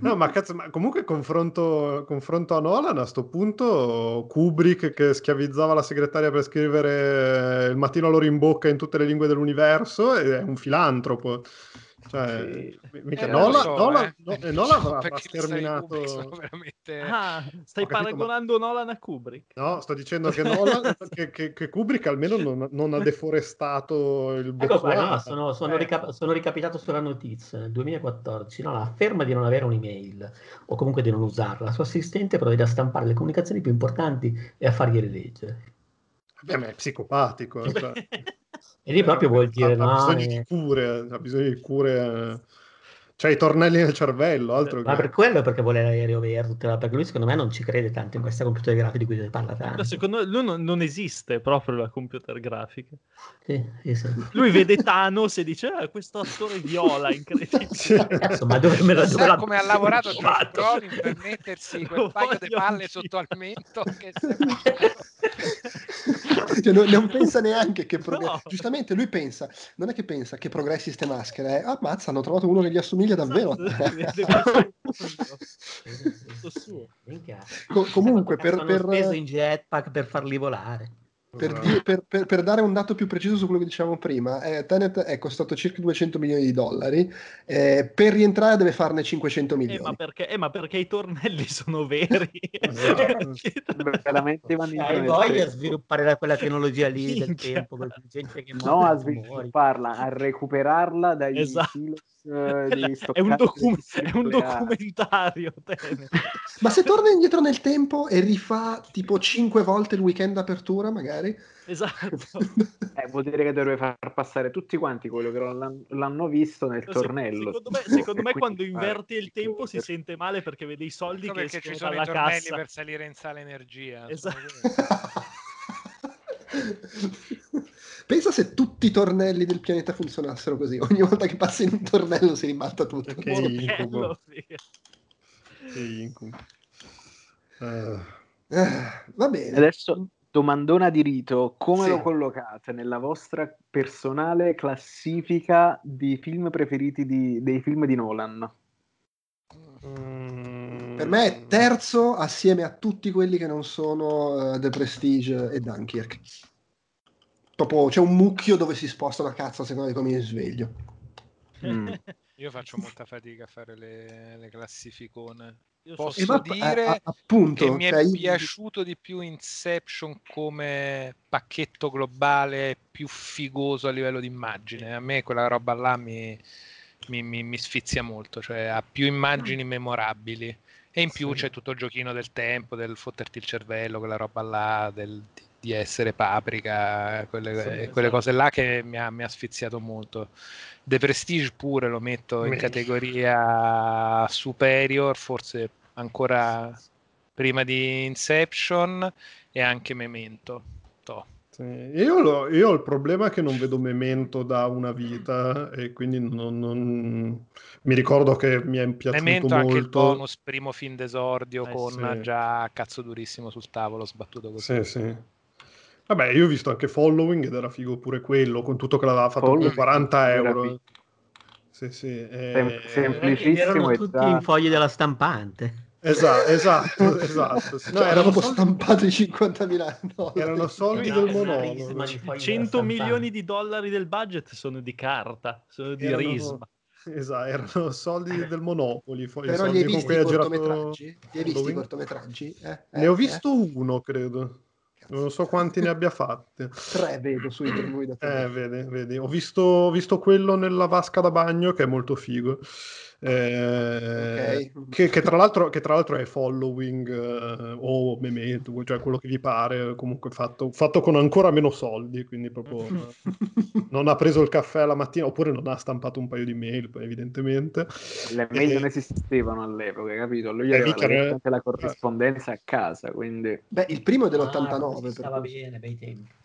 No, ma cazzo, ma comunque confronto, confronto a Nolan a questo punto Kubrick che schiavizzava la segretaria per scrivere il mattino loro in bocca in tutte le lingue dell'universo è un filantropo. Cioè, sì. mica, eh, Nola, so, Nola, eh. no, eh, Nola avrà, avrà sterminato... Veramente... Ah, stai paragonando ma... Nolan a Kubrick? No, sto dicendo che, Nolan, che, che, che Kubrick almeno non, non, ha deforestato il ecco qua, no, sono, sono, eh. ricap- sono, ricapitato sulla notizia. Nel 2014 Nolan afferma di non avere un'email o comunque di non usarla. La sua assistente provvede a stampare le comunicazioni più importanti e a fargliele leggere. Beh, ma è psicopatico. Cioè. E lì proprio vuol dire... Ha, ha bisogno di cure, ha bisogno di cure... C'ha i tornelli nel cervello, altro Ma che... per quello perché vuole l'aereo verde, perché lui secondo me non ci crede tanto in questa computer grafica di cui si parla tanto. secondo lui non, non, esiste proprio la computer grafica. Sì, sì, sì. Lui vede Thanos e dice, ah, questo attore viola, incredibile. Cazzo, ma dove me la dove la... come ha lavorato Brolin per mettersi quel paio di palle sotto al mento che cioè, non, non, pensa neanche che progressi. No. Giustamente lui pensa, non è che pensa che progressi ste maschere, eh? ammazza, hanno trovato uno che gli assomiglia davvero. Com- comunque, per, per... speso in jetpack per farli volare. Per, di- per, per, per, dare un dato più preciso su quello che dicevamo prima, eh, Tenet è costato circa 200 milioni di dollari, eh, per rientrare deve farne 500 milioni. Eh, ma, perché, eh, ma perché i tornelli sono veri? Esatto. Veramente vanno in Hai voglia di sviluppare quella tecnologia lì del tempo, gente che no a svilupparla, a recuperarla dai esatto. silos è, un docu- è, un documentario. Ma se torna indietro nel tempo e rifà tipo 5 volte il weekend d'apertura, magari. Esatto. eh, vuol dire che dovrebbe far passare tutti quanti quello che l'hanno, l'hanno visto nel Se, tornello. Secondo me, secondo me quando inverte il tempo si sente male perché vede i soldi che perché ci sono i tornelli cassa. per salire in sala energia. Esatto. Pensa se tutti i tornelli del pianeta funzionassero così. Ogni volta che passi in un tornello si ribalta tutto. Che incubo. Che incubo. Uh. Uh, va bene. Adesso domandona di rito, come sì. lo collocate nella vostra personale classifica di film preferiti di, dei film di Nolan? Mm. Per me è terzo assieme a tutti quelli che non sono uh, The Prestige e Dunkirk. Proprio c'è un mucchio dove si sposta una cazzo secondo me come mi sveglio. Mm. Io faccio molta fatica a fare le, le classificone. Io Posso so dire a, a, appunto, che mi è cioè, piaciuto di più Inception come pacchetto globale più figoso a livello di immagine. A me quella roba là mi, mi, mi, mi sfizia molto, cioè ha più immagini memorabili. E in più sì. c'è tutto il giochino del tempo, del fotterti il cervello, quella roba là, del, di essere paprika, quelle, sì, quelle esatto. cose là che mi ha, mi ha, sfiziato molto. The Prestige pure lo metto in categoria superior, forse ancora prima di Inception e anche Memento. Sì. Io, lo, io, ho il problema che non vedo Memento da una vita e quindi non, non... mi ricordo che mi è piaciuto Memento molto. anche il bonus primo film d'esordio eh, con sì. già cazzo durissimo sul tavolo sbattuto così. Sì, sì. Vabbè, io ho visto anche Following ed era figo pure quello, con tutto che l'aveva fatto con 40 euro. Sì, sì. Eh... Semplicissimo. Erano tutti in fogli della stampante. Esatto, esatto, esatto. No, cioè, erano stampati 50.000 dollari. Erano soldi del monologo. 100 milioni di dollari del budget sono di carta, sono di erano... risma. Esatto, erano soldi del Monopoli. Però li hai visti i cortometraggi? Li hai visti i cortometraggi? Eh, eh, ne ho visto eh. uno, credo. Non so quanti ne abbia fatti. Tre vedo su internet. Eh, vedi, vedi. Ho visto, ho visto quello nella vasca da bagno che è molto figo. Eh, okay. che, che, tra che, tra l'altro, è following eh, o memento, cioè quello che vi pare, comunque fatto, fatto con ancora meno soldi, quindi proprio non ha preso il caffè la mattina oppure non ha stampato un paio di mail, evidentemente. Le mail e... non esistevano all'epoca, capito? Lui eh, aveva anche la corrispondenza a casa, quindi... Beh, il primo è dell'89. Ah, stava bene, bei tempi.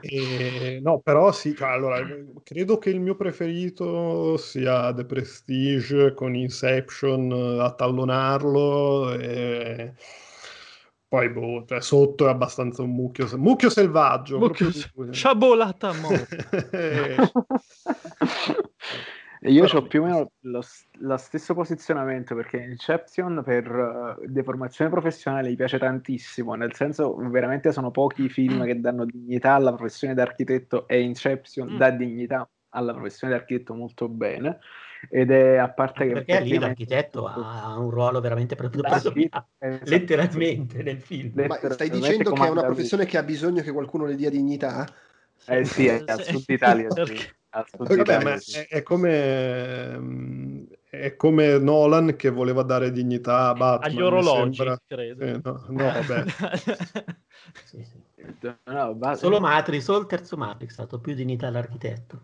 E, no, però sì, cioè, allora, credo che il mio preferito sia The Prestige con Inception eh, a tallonarlo e poi boh, cioè, sotto è abbastanza un mucchio, mucchio selvaggio. Mucchio, sciabolata a Io ho più o meno lo, lo, stesso posizionamento perché Inception per uh, deformazione professionale mi piace tantissimo, nel senso veramente sono pochi i film mm. che danno dignità alla professione d'architetto e Inception mm. dà dignità alla professione d'architetto molto bene ed è a parte che perché lì l'architetto ha un ruolo veramente predominante letteralmente nel film ma stai dicendo che è una professione che ha bisogno che qualcuno le dia dignità? Eh sì, è al sud Italia sì. Vabbè, ma è, è, come, è, come, Nolan che voleva dare dignità a Batman. Agli orologi, credo. Eh, no, no, vabbè. sì, sì. No, Solo Matrix, solo il terzo Matrix ha dato più dignità all'architetto.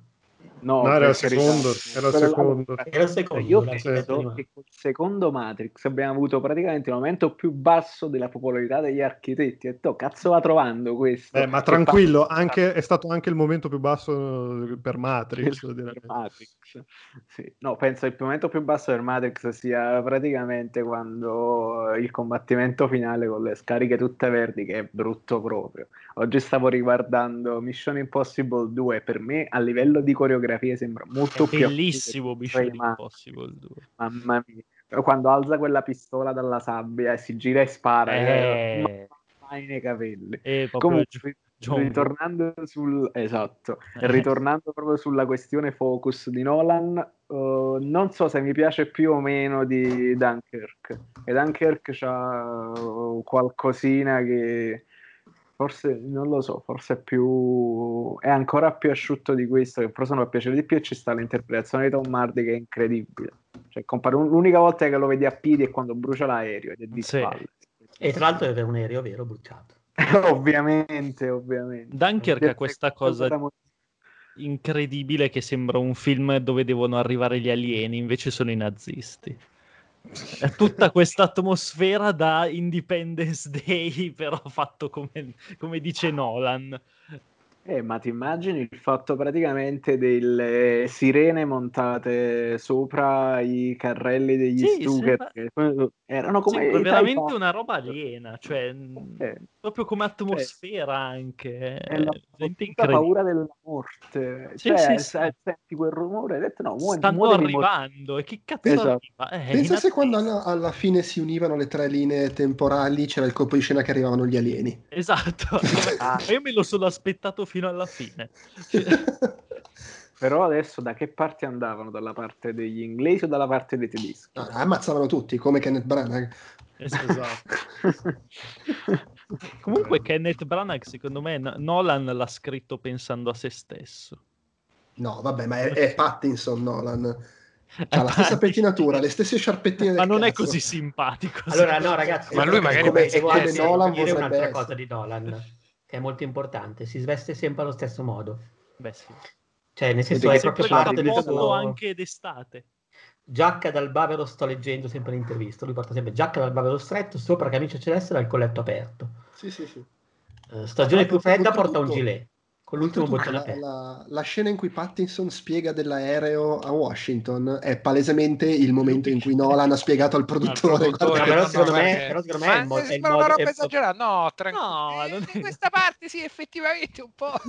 No, no era, il secondo, era il secondo. Era il secondo. Io credo che col secondo Matrix abbiamo avuto praticamente il momento più basso della popolarità degli architetti. E tu cazzo va trovando questo? Eh, ma tranquillo, anche, è stato anche il momento più basso per Matrix. per Matrix. Sì. No, penso il momento più basso per Matrix sia praticamente quando il combattimento finale con le scariche tutte verdi, che è brutto proprio. Oggi stavo riguardando Mission Impossible 2, per me a livello di coreografia sembra molto è più bellissimo Mission Impossible 2 mamma mia. Quando alza quella pistola dalla sabbia e si gira e spara eh... mai nei capelli. Eh, comunque ritornando sul esatto eh. ritornando proprio sulla questione focus di Nolan uh, non so se mi piace più o meno di Dunkirk. E Dunkirk c'ha uh, qualcosina che Forse non lo so, forse è più. è ancora più asciutto di questo, che forse non mi piace di più. E ci sta l'interpretazione di Tom Hardy che è incredibile. Cioè, compare l'unica volta che lo vedi a piedi è quando brucia l'aereo ed è di sì. spalle. E tra l'altro è un aereo vero bruciato. ovviamente, ovviamente. Dunkirk ha questa cosa incredibile che sembra un film dove devono arrivare gli alieni, invece sono i nazisti. Tutta questa atmosfera da Independence Day, però fatto come, come dice Nolan. Eh, ma ti immagini il fatto praticamente delle sirene montate sopra i carrelli degli sì, Stuker? Sembra... Erano come... Sì, veramente una roba aliena, cioè eh. proprio come atmosfera eh. anche. È la paura della morte. Sì, cioè, sì, senti quel rumore hai detto no, muore, Stanno arrivando e che cazzo esatto. arriva? Eh, Pensa se quando alla, alla, fine si univano le tre linee temporali c'era il colpo di scena che arrivavano gli alieni. Esatto, ah. io me lo sono aspettato fino alla fine. Però adesso da che parte andavano? Dalla parte degli inglesi o dalla parte dei tedeschi? No, ammazzavano tutti, come Kenneth Branagh. Esatto. Comunque Kenneth Branagh, secondo me, Nolan l'ha scritto pensando a se stesso. No, vabbè, ma è, è Pattinson Nolan. Ha la stessa pettinatura, le stesse sciarpettine Ma non cazzo. è così simpatico. Allora, no, ragazzi, ma lui magari come, è come Nolan dire un'altra essere. cosa di Nolan che è molto importante, si sveste sempre allo stesso modo. Beh, sì. Cioè, nel senso è proprio parte del suo... anche d'estate. Giacca dal bavero, sto leggendo sempre l'intervista. Lui porta sempre giacca dal bavero stretto, sopra camicia celeste dal colletto aperto. Sì, sì, sì. Uh, stagione più fredda porta un gilet con l'ultimo bottone aperto. La, la, scena in cui Pattinson spiega dell'aereo a Washington è palesemente il momento in cui Nolan ha spiegato al produttore. No, però, secondo me, però secondo me è, mo- è una roba esagerata. No, tranquillo. No, non... in questa parte sì, effettivamente un po'.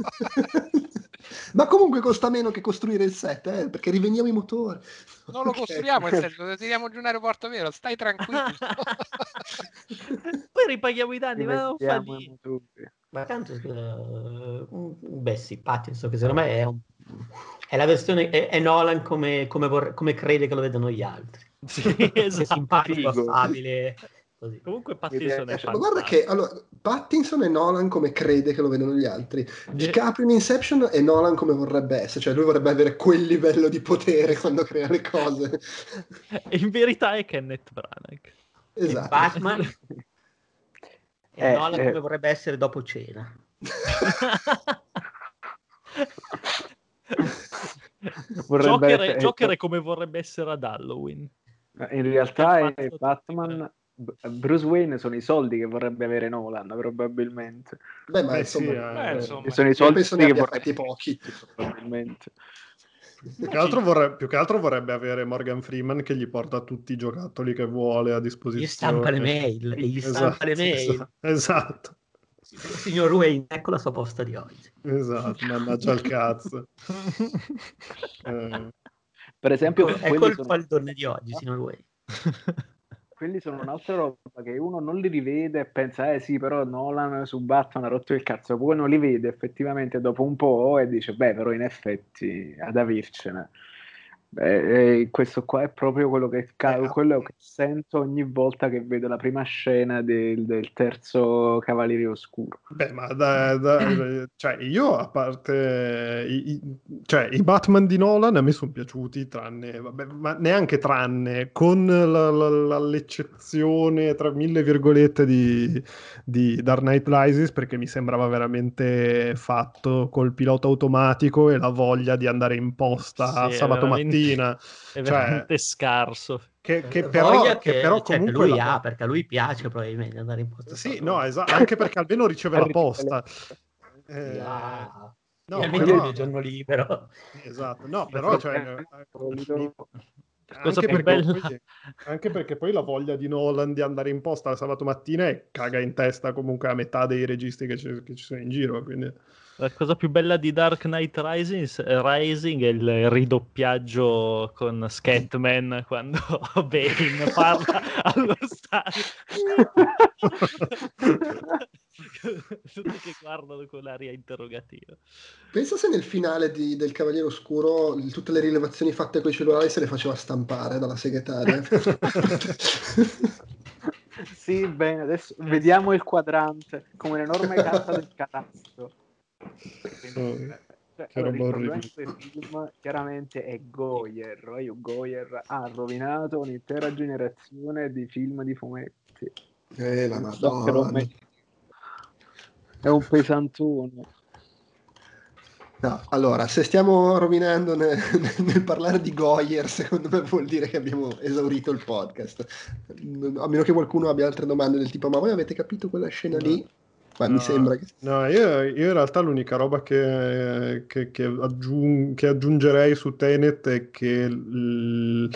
Ma comunque costa meno che costruire il set, eh, perché riveniamo i motori. Non lo okay. costruiamo il set, lo tiriamo giù in aeroporto vero, stai tranquillo. Poi ripaghiamo i danni, ma non fa niente. Ma tanto, uh, beh sì, Pattinson, che secondo me è, un, è la versione, è, è Nolan come, come, vorre, come, crede che lo vedano gli altri. Sì, esatto. È simpatico, affabile. Così. Comunque Pattinson è Ma guarda che allora, Pattinson è Nolan come crede che lo vedano gli altri. DiCaprio in Inception è Nolan come vorrebbe essere, cioè lui vorrebbe avere quel livello di potere quando crea le cose. in verità è Kenneth Branagh. Esatto. E Batman e eh, Nolan eh. come vorrebbe essere dopo cena. Joker, essere... Joker è come vorrebbe essere ad Halloween. In realtà è Batman... Bruce Wayne sono i soldi che vorrebbe avere Nolan, probabilmente. Beh, ma insomma, sì, eh, eh, insomma. sono i soldi che vorrebbe pochi. Probabilmente. Più che, vorrebbe, più che, altro vorrebbe, avere Morgan Freeman che gli porta tutti i giocattoli che vuole a disposizione. Gli stampa le mail, gli stampa esatto, le mail. Esatto. esatto. Signor Wayne, ecco la sua posta di oggi. Esatto, mannaggia al cazzo. eh. Per esempio, ecco il sono... donne di oggi, signor Wayne. quelli sono un'altra roba che uno non li rivede e pensa, eh sì, però Nolan su Batman ha rotto il cazzo, poi non li vede effettivamente dopo un po' e dice, beh, però in effetti ad avercene. Beh, questo qua è proprio quello che, eh, quello che, sento ogni volta che vedo la prima scena del, del terzo Cavaliere Oscuro. Beh, ma da, da, cioè io a parte i, i, cioè, i Batman di Nolan a me sono piaciuti, tranne, vabbè, ma neanche tranne, con la, la, la, l'eccezione tra mille virgolette di, di Dark Knight Rises, perché mi sembrava veramente fatto col pilota automatico e la voglia di andare in posta sì, sabato mattina mattina. È veramente cioè, scarso. Che, che però, che, che però cioè, comunque lui la... ha, perché a lui piace probabilmente andare in posta. Sì, no, esatto, anche perché almeno riceve la posta. Eh, ah, no, almeno però... il giorno libero. Esatto, no, però cioè, anche perché, poi, anche, perché poi, la voglia di Nolan di andare in posta sabato mattina è caga in testa comunque a metà dei registi che ci, che ci sono in giro. Quindi... La cosa più bella di Dark Knight Rising, Rising è il ridoppiaggio con Scatman quando Bane parla allo stadio. Tutti che guardano con l'aria interrogativa. Pensa se nel finale di, del Cavaliere Oscuro tutte le rilevazioni fatte con i cellulari se le faceva stampare dalla segretaria. sì, bene, adesso vediamo il quadrante come un'enorme carta del. Quindi, oh, cioè, allora, il film chiaramente è Goyer. Io Goyer ha rovinato un'intera generazione di film di fumetti. Eh, la madonna. È un pesantone. No, allora, se stiamo rovinando nel, nel, parlare di Goyer, secondo me vuol dire che abbiamo esaurito il podcast. A meno che qualcuno abbia altre domande del tipo, ma voi avete capito quella scena lì? Ma no, mi sembra che... No, io, io, in realtà l'unica roba che, che, che, aggiung- che aggiungerei su Tenet è che... L-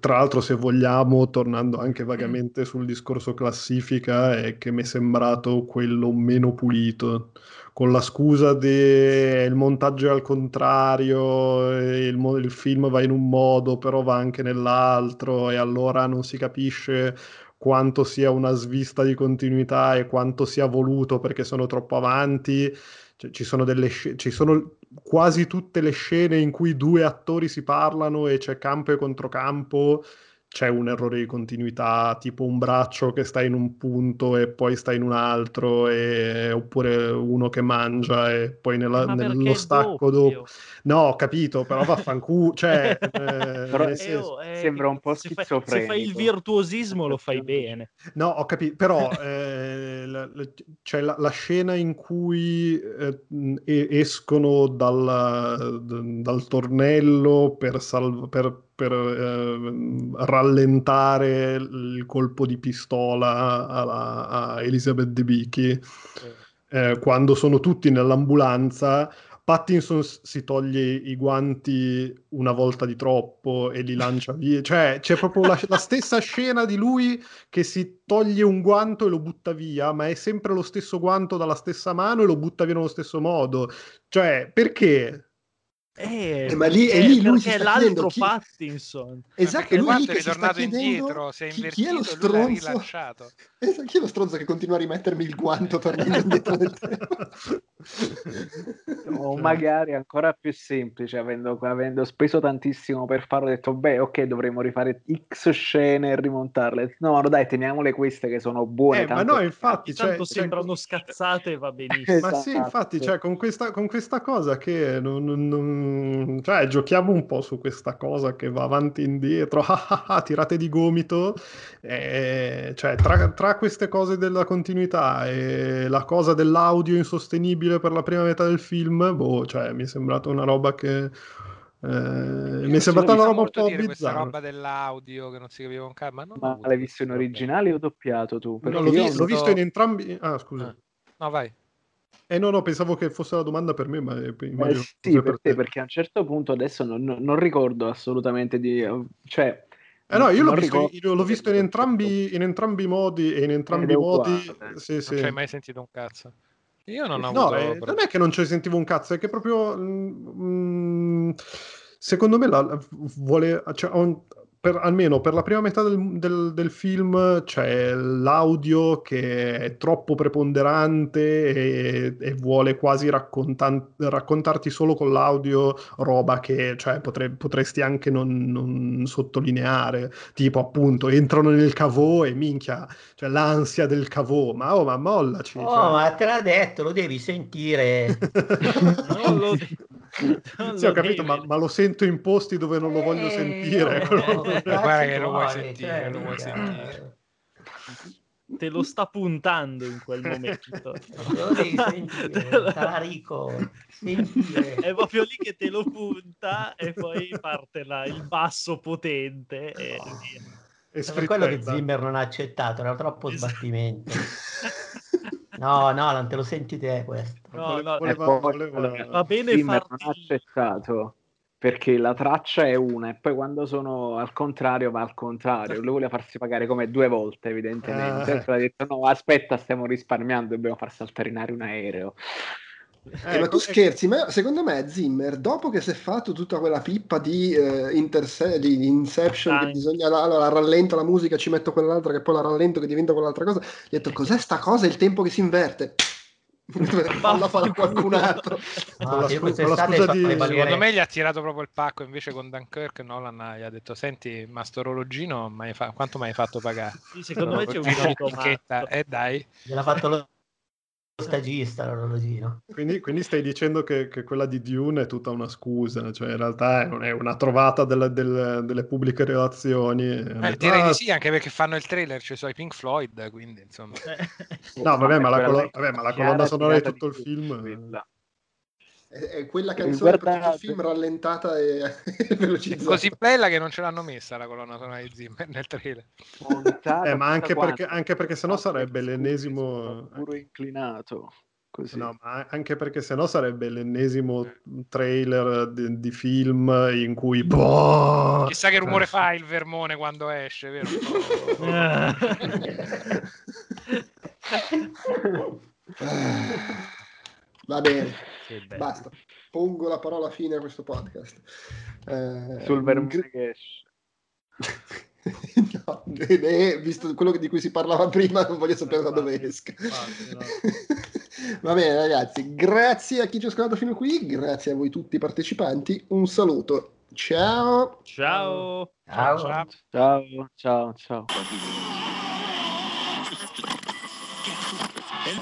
tra l'altro, se vogliamo, tornando anche vagamente sul discorso classifica, è che mi è sembrato quello meno pulito. Con la scusa del montaggio è al contrario, il, il, film va in un modo, però va anche nell'altro, e allora non si capisce quanto sia una svista di continuità e quanto sia voluto perché sono troppo avanti. Cioè, ci, sono delle sc- ci sono quasi tutte le scene in cui due attori si parlano e c'è campo e controcampo. C'è un errore di continuità, tipo un braccio che sta in un punto e poi sta in un altro, e... oppure uno che mangia e poi nella, nello stacco dopo. No, ho capito, però vaffanculo, cioè... eh, però eh, eh, sembra un po' schizofrenico. Se fai il virtuosismo lo fai bene. No, ho capito, però eh, la, la, c'è la, la, scena in cui eh, escono dal, dal tornello per, salv- per per eh, rallentare il colpo di pistola alla, a Elizabeth Debicki eh, quando sono tutti nell'ambulanza Pattinson si toglie i guanti una volta di troppo e li lancia via. Cioè, c'è proprio la, la, stessa scena di lui che si toglie un guanto e lo butta via, ma è sempre lo stesso guanto dalla stessa mano e lo butta via nello stesso modo. Cioè, perché? Eh, eh, ma lì, è lì lui è l'altro chi... Pattinson. Esatto, lui lì è ritornato indietro, si è invertito, chi, chi è lo stronzo? Esatto, chi è lo stronzo che continua a rimettermi il guanto tornando indietro nel tempo? o magari ancora più semplice, avendo, avendo, speso tantissimo per farlo, ho detto, beh, ok, dovremmo rifare X scene e rimontarle. No, no, dai, teniamole queste che sono buone. Eh, ma no, infatti, cioè, tanto cioè, sembrano cioè, scazzate, va benissimo. Esatto. Ma sì, infatti, cioè, con, questa, con questa cosa che non, non Mm, cioè, giochiamo un po' su questa cosa che va avanti e indietro, tirate di gomito, e, cioè, tra, tra, queste cose della continuità e la cosa dell'audio insostenibile per la prima metà del film, boh, cioè, mi è sembrata una roba che... Eh, mi è sembrata una roba un po' bizzarra. Questa roba dell'audio che non si capiva un cazzo. Ma, ma l'hai visto in originale o doppiato tu? No, l'ho, visto, l'ho visto in entrambi. Ah, scusa. Ah. No, vai. Eh no, no, pensavo che fosse la domanda per me, ma eh, immagino eh, sì, per, te, perché a un certo punto adesso non, non ricordo assolutamente di... cioè... Eh no, io l'ho visto, io l'ho visto in, entrambi, in, entrambi, i modi e in entrambi i modi... Sì, sì. Non ci hai mai sentito un cazzo? Io non ho no, avuto... Eh, non è che non ci sentivo un cazzo, è che proprio... Mm, secondo me la, vuole... Cioè, per, almeno per la prima metà del, del, del, film c'è l'audio che è troppo preponderante e, e vuole quasi raccontan- raccontarti solo con l'audio roba che cioè, potre, potresti anche non, non, sottolineare, tipo appunto entrano nel cavò e minchia, cioè l'ansia del cavò, ma oh ma mollaci. Oh cioè. ma te l'ha detto, lo devi sentire. non lo sì, ho capito, ma, ma, lo sento in posti dove non lo voglio eh, sentire. Eh, guarda che lo vuoi sentire, cioè, lo vuoi sentire. Te lo sta puntando in quel momento. lo devi sentire, Tarico. Sentire. È proprio lì che te lo punta e poi parte là, il basso potente e oh. via. È per quello che Zimmer non ha accettato, era troppo esatto. sbattimento. no, no, non te lo senti te questo. No, no, voleva, poi, voleva... va bene Zimmer farti... non ha accettato perché la traccia è una e poi quando sono al contrario va al contrario. Lui voleva farsi pagare come due volte, evidentemente. Eh. Ha detto: No, aspetta, stiamo risparmiando, dobbiamo far saltare in aria un aereo. Eh, ma tu scherzi, ma secondo me Zimmer, dopo che si è fatto tutta quella pippa di, uh, interse- di Inception, che bisogna allora, rallento la musica, ci metto quell'altra, che poi la rallento, che diventa quell'altra cosa, gli ho detto cos'è sta cosa? Il tempo che si inverte. Falla fare qualcun altro. Ah, scusa, scusa di... Secondo me gli ha tirato proprio il pacco invece con Dunkirk. Nolan gli ha detto: Senti, ma sto orologino, fa... quanto mi hai fatto pagare? Sì, secondo me c'è un po' Eh, dai, gliel'ha fatto lo stagista l'orologino. Quindi, quindi stai dicendo che, che, quella di Dune è tutta una scusa, cioè in realtà è una trovata delle, delle, delle pubbliche relazioni. Eh, direi di sì, anche perché fanno il trailer, cioè sui Pink Floyd, quindi insomma. no, vabbè, ma la, colo- vabbè, ma la colonna sonora di tutto il film... È, quella canzone per tutto il film rallentata e, velocizzata. Così bella che non ce l'hanno messa la colonna sonora di Zimmer nel trailer. eh, ma anche perché, anche perché sennò sarebbe l'ennesimo... Puro inclinato. Così. No, ma anche perché sennò sarebbe l'ennesimo trailer di, di film in cui... Boh! Chissà che rumore fa il vermone quando esce, vero? Va bene, basta. Pongo la parola fine a questo podcast. Eh, Sul vermouth che no, eh, visto quello di cui si parlava prima, non voglio sapere da dove esca. Va bene, ragazzi, grazie a chi ci ha ascoltato fino qui, grazie a voi tutti i partecipanti. Un saluto, Ciao. Ciao. Ciao. Ciao. Ciao. Ciao. ciao.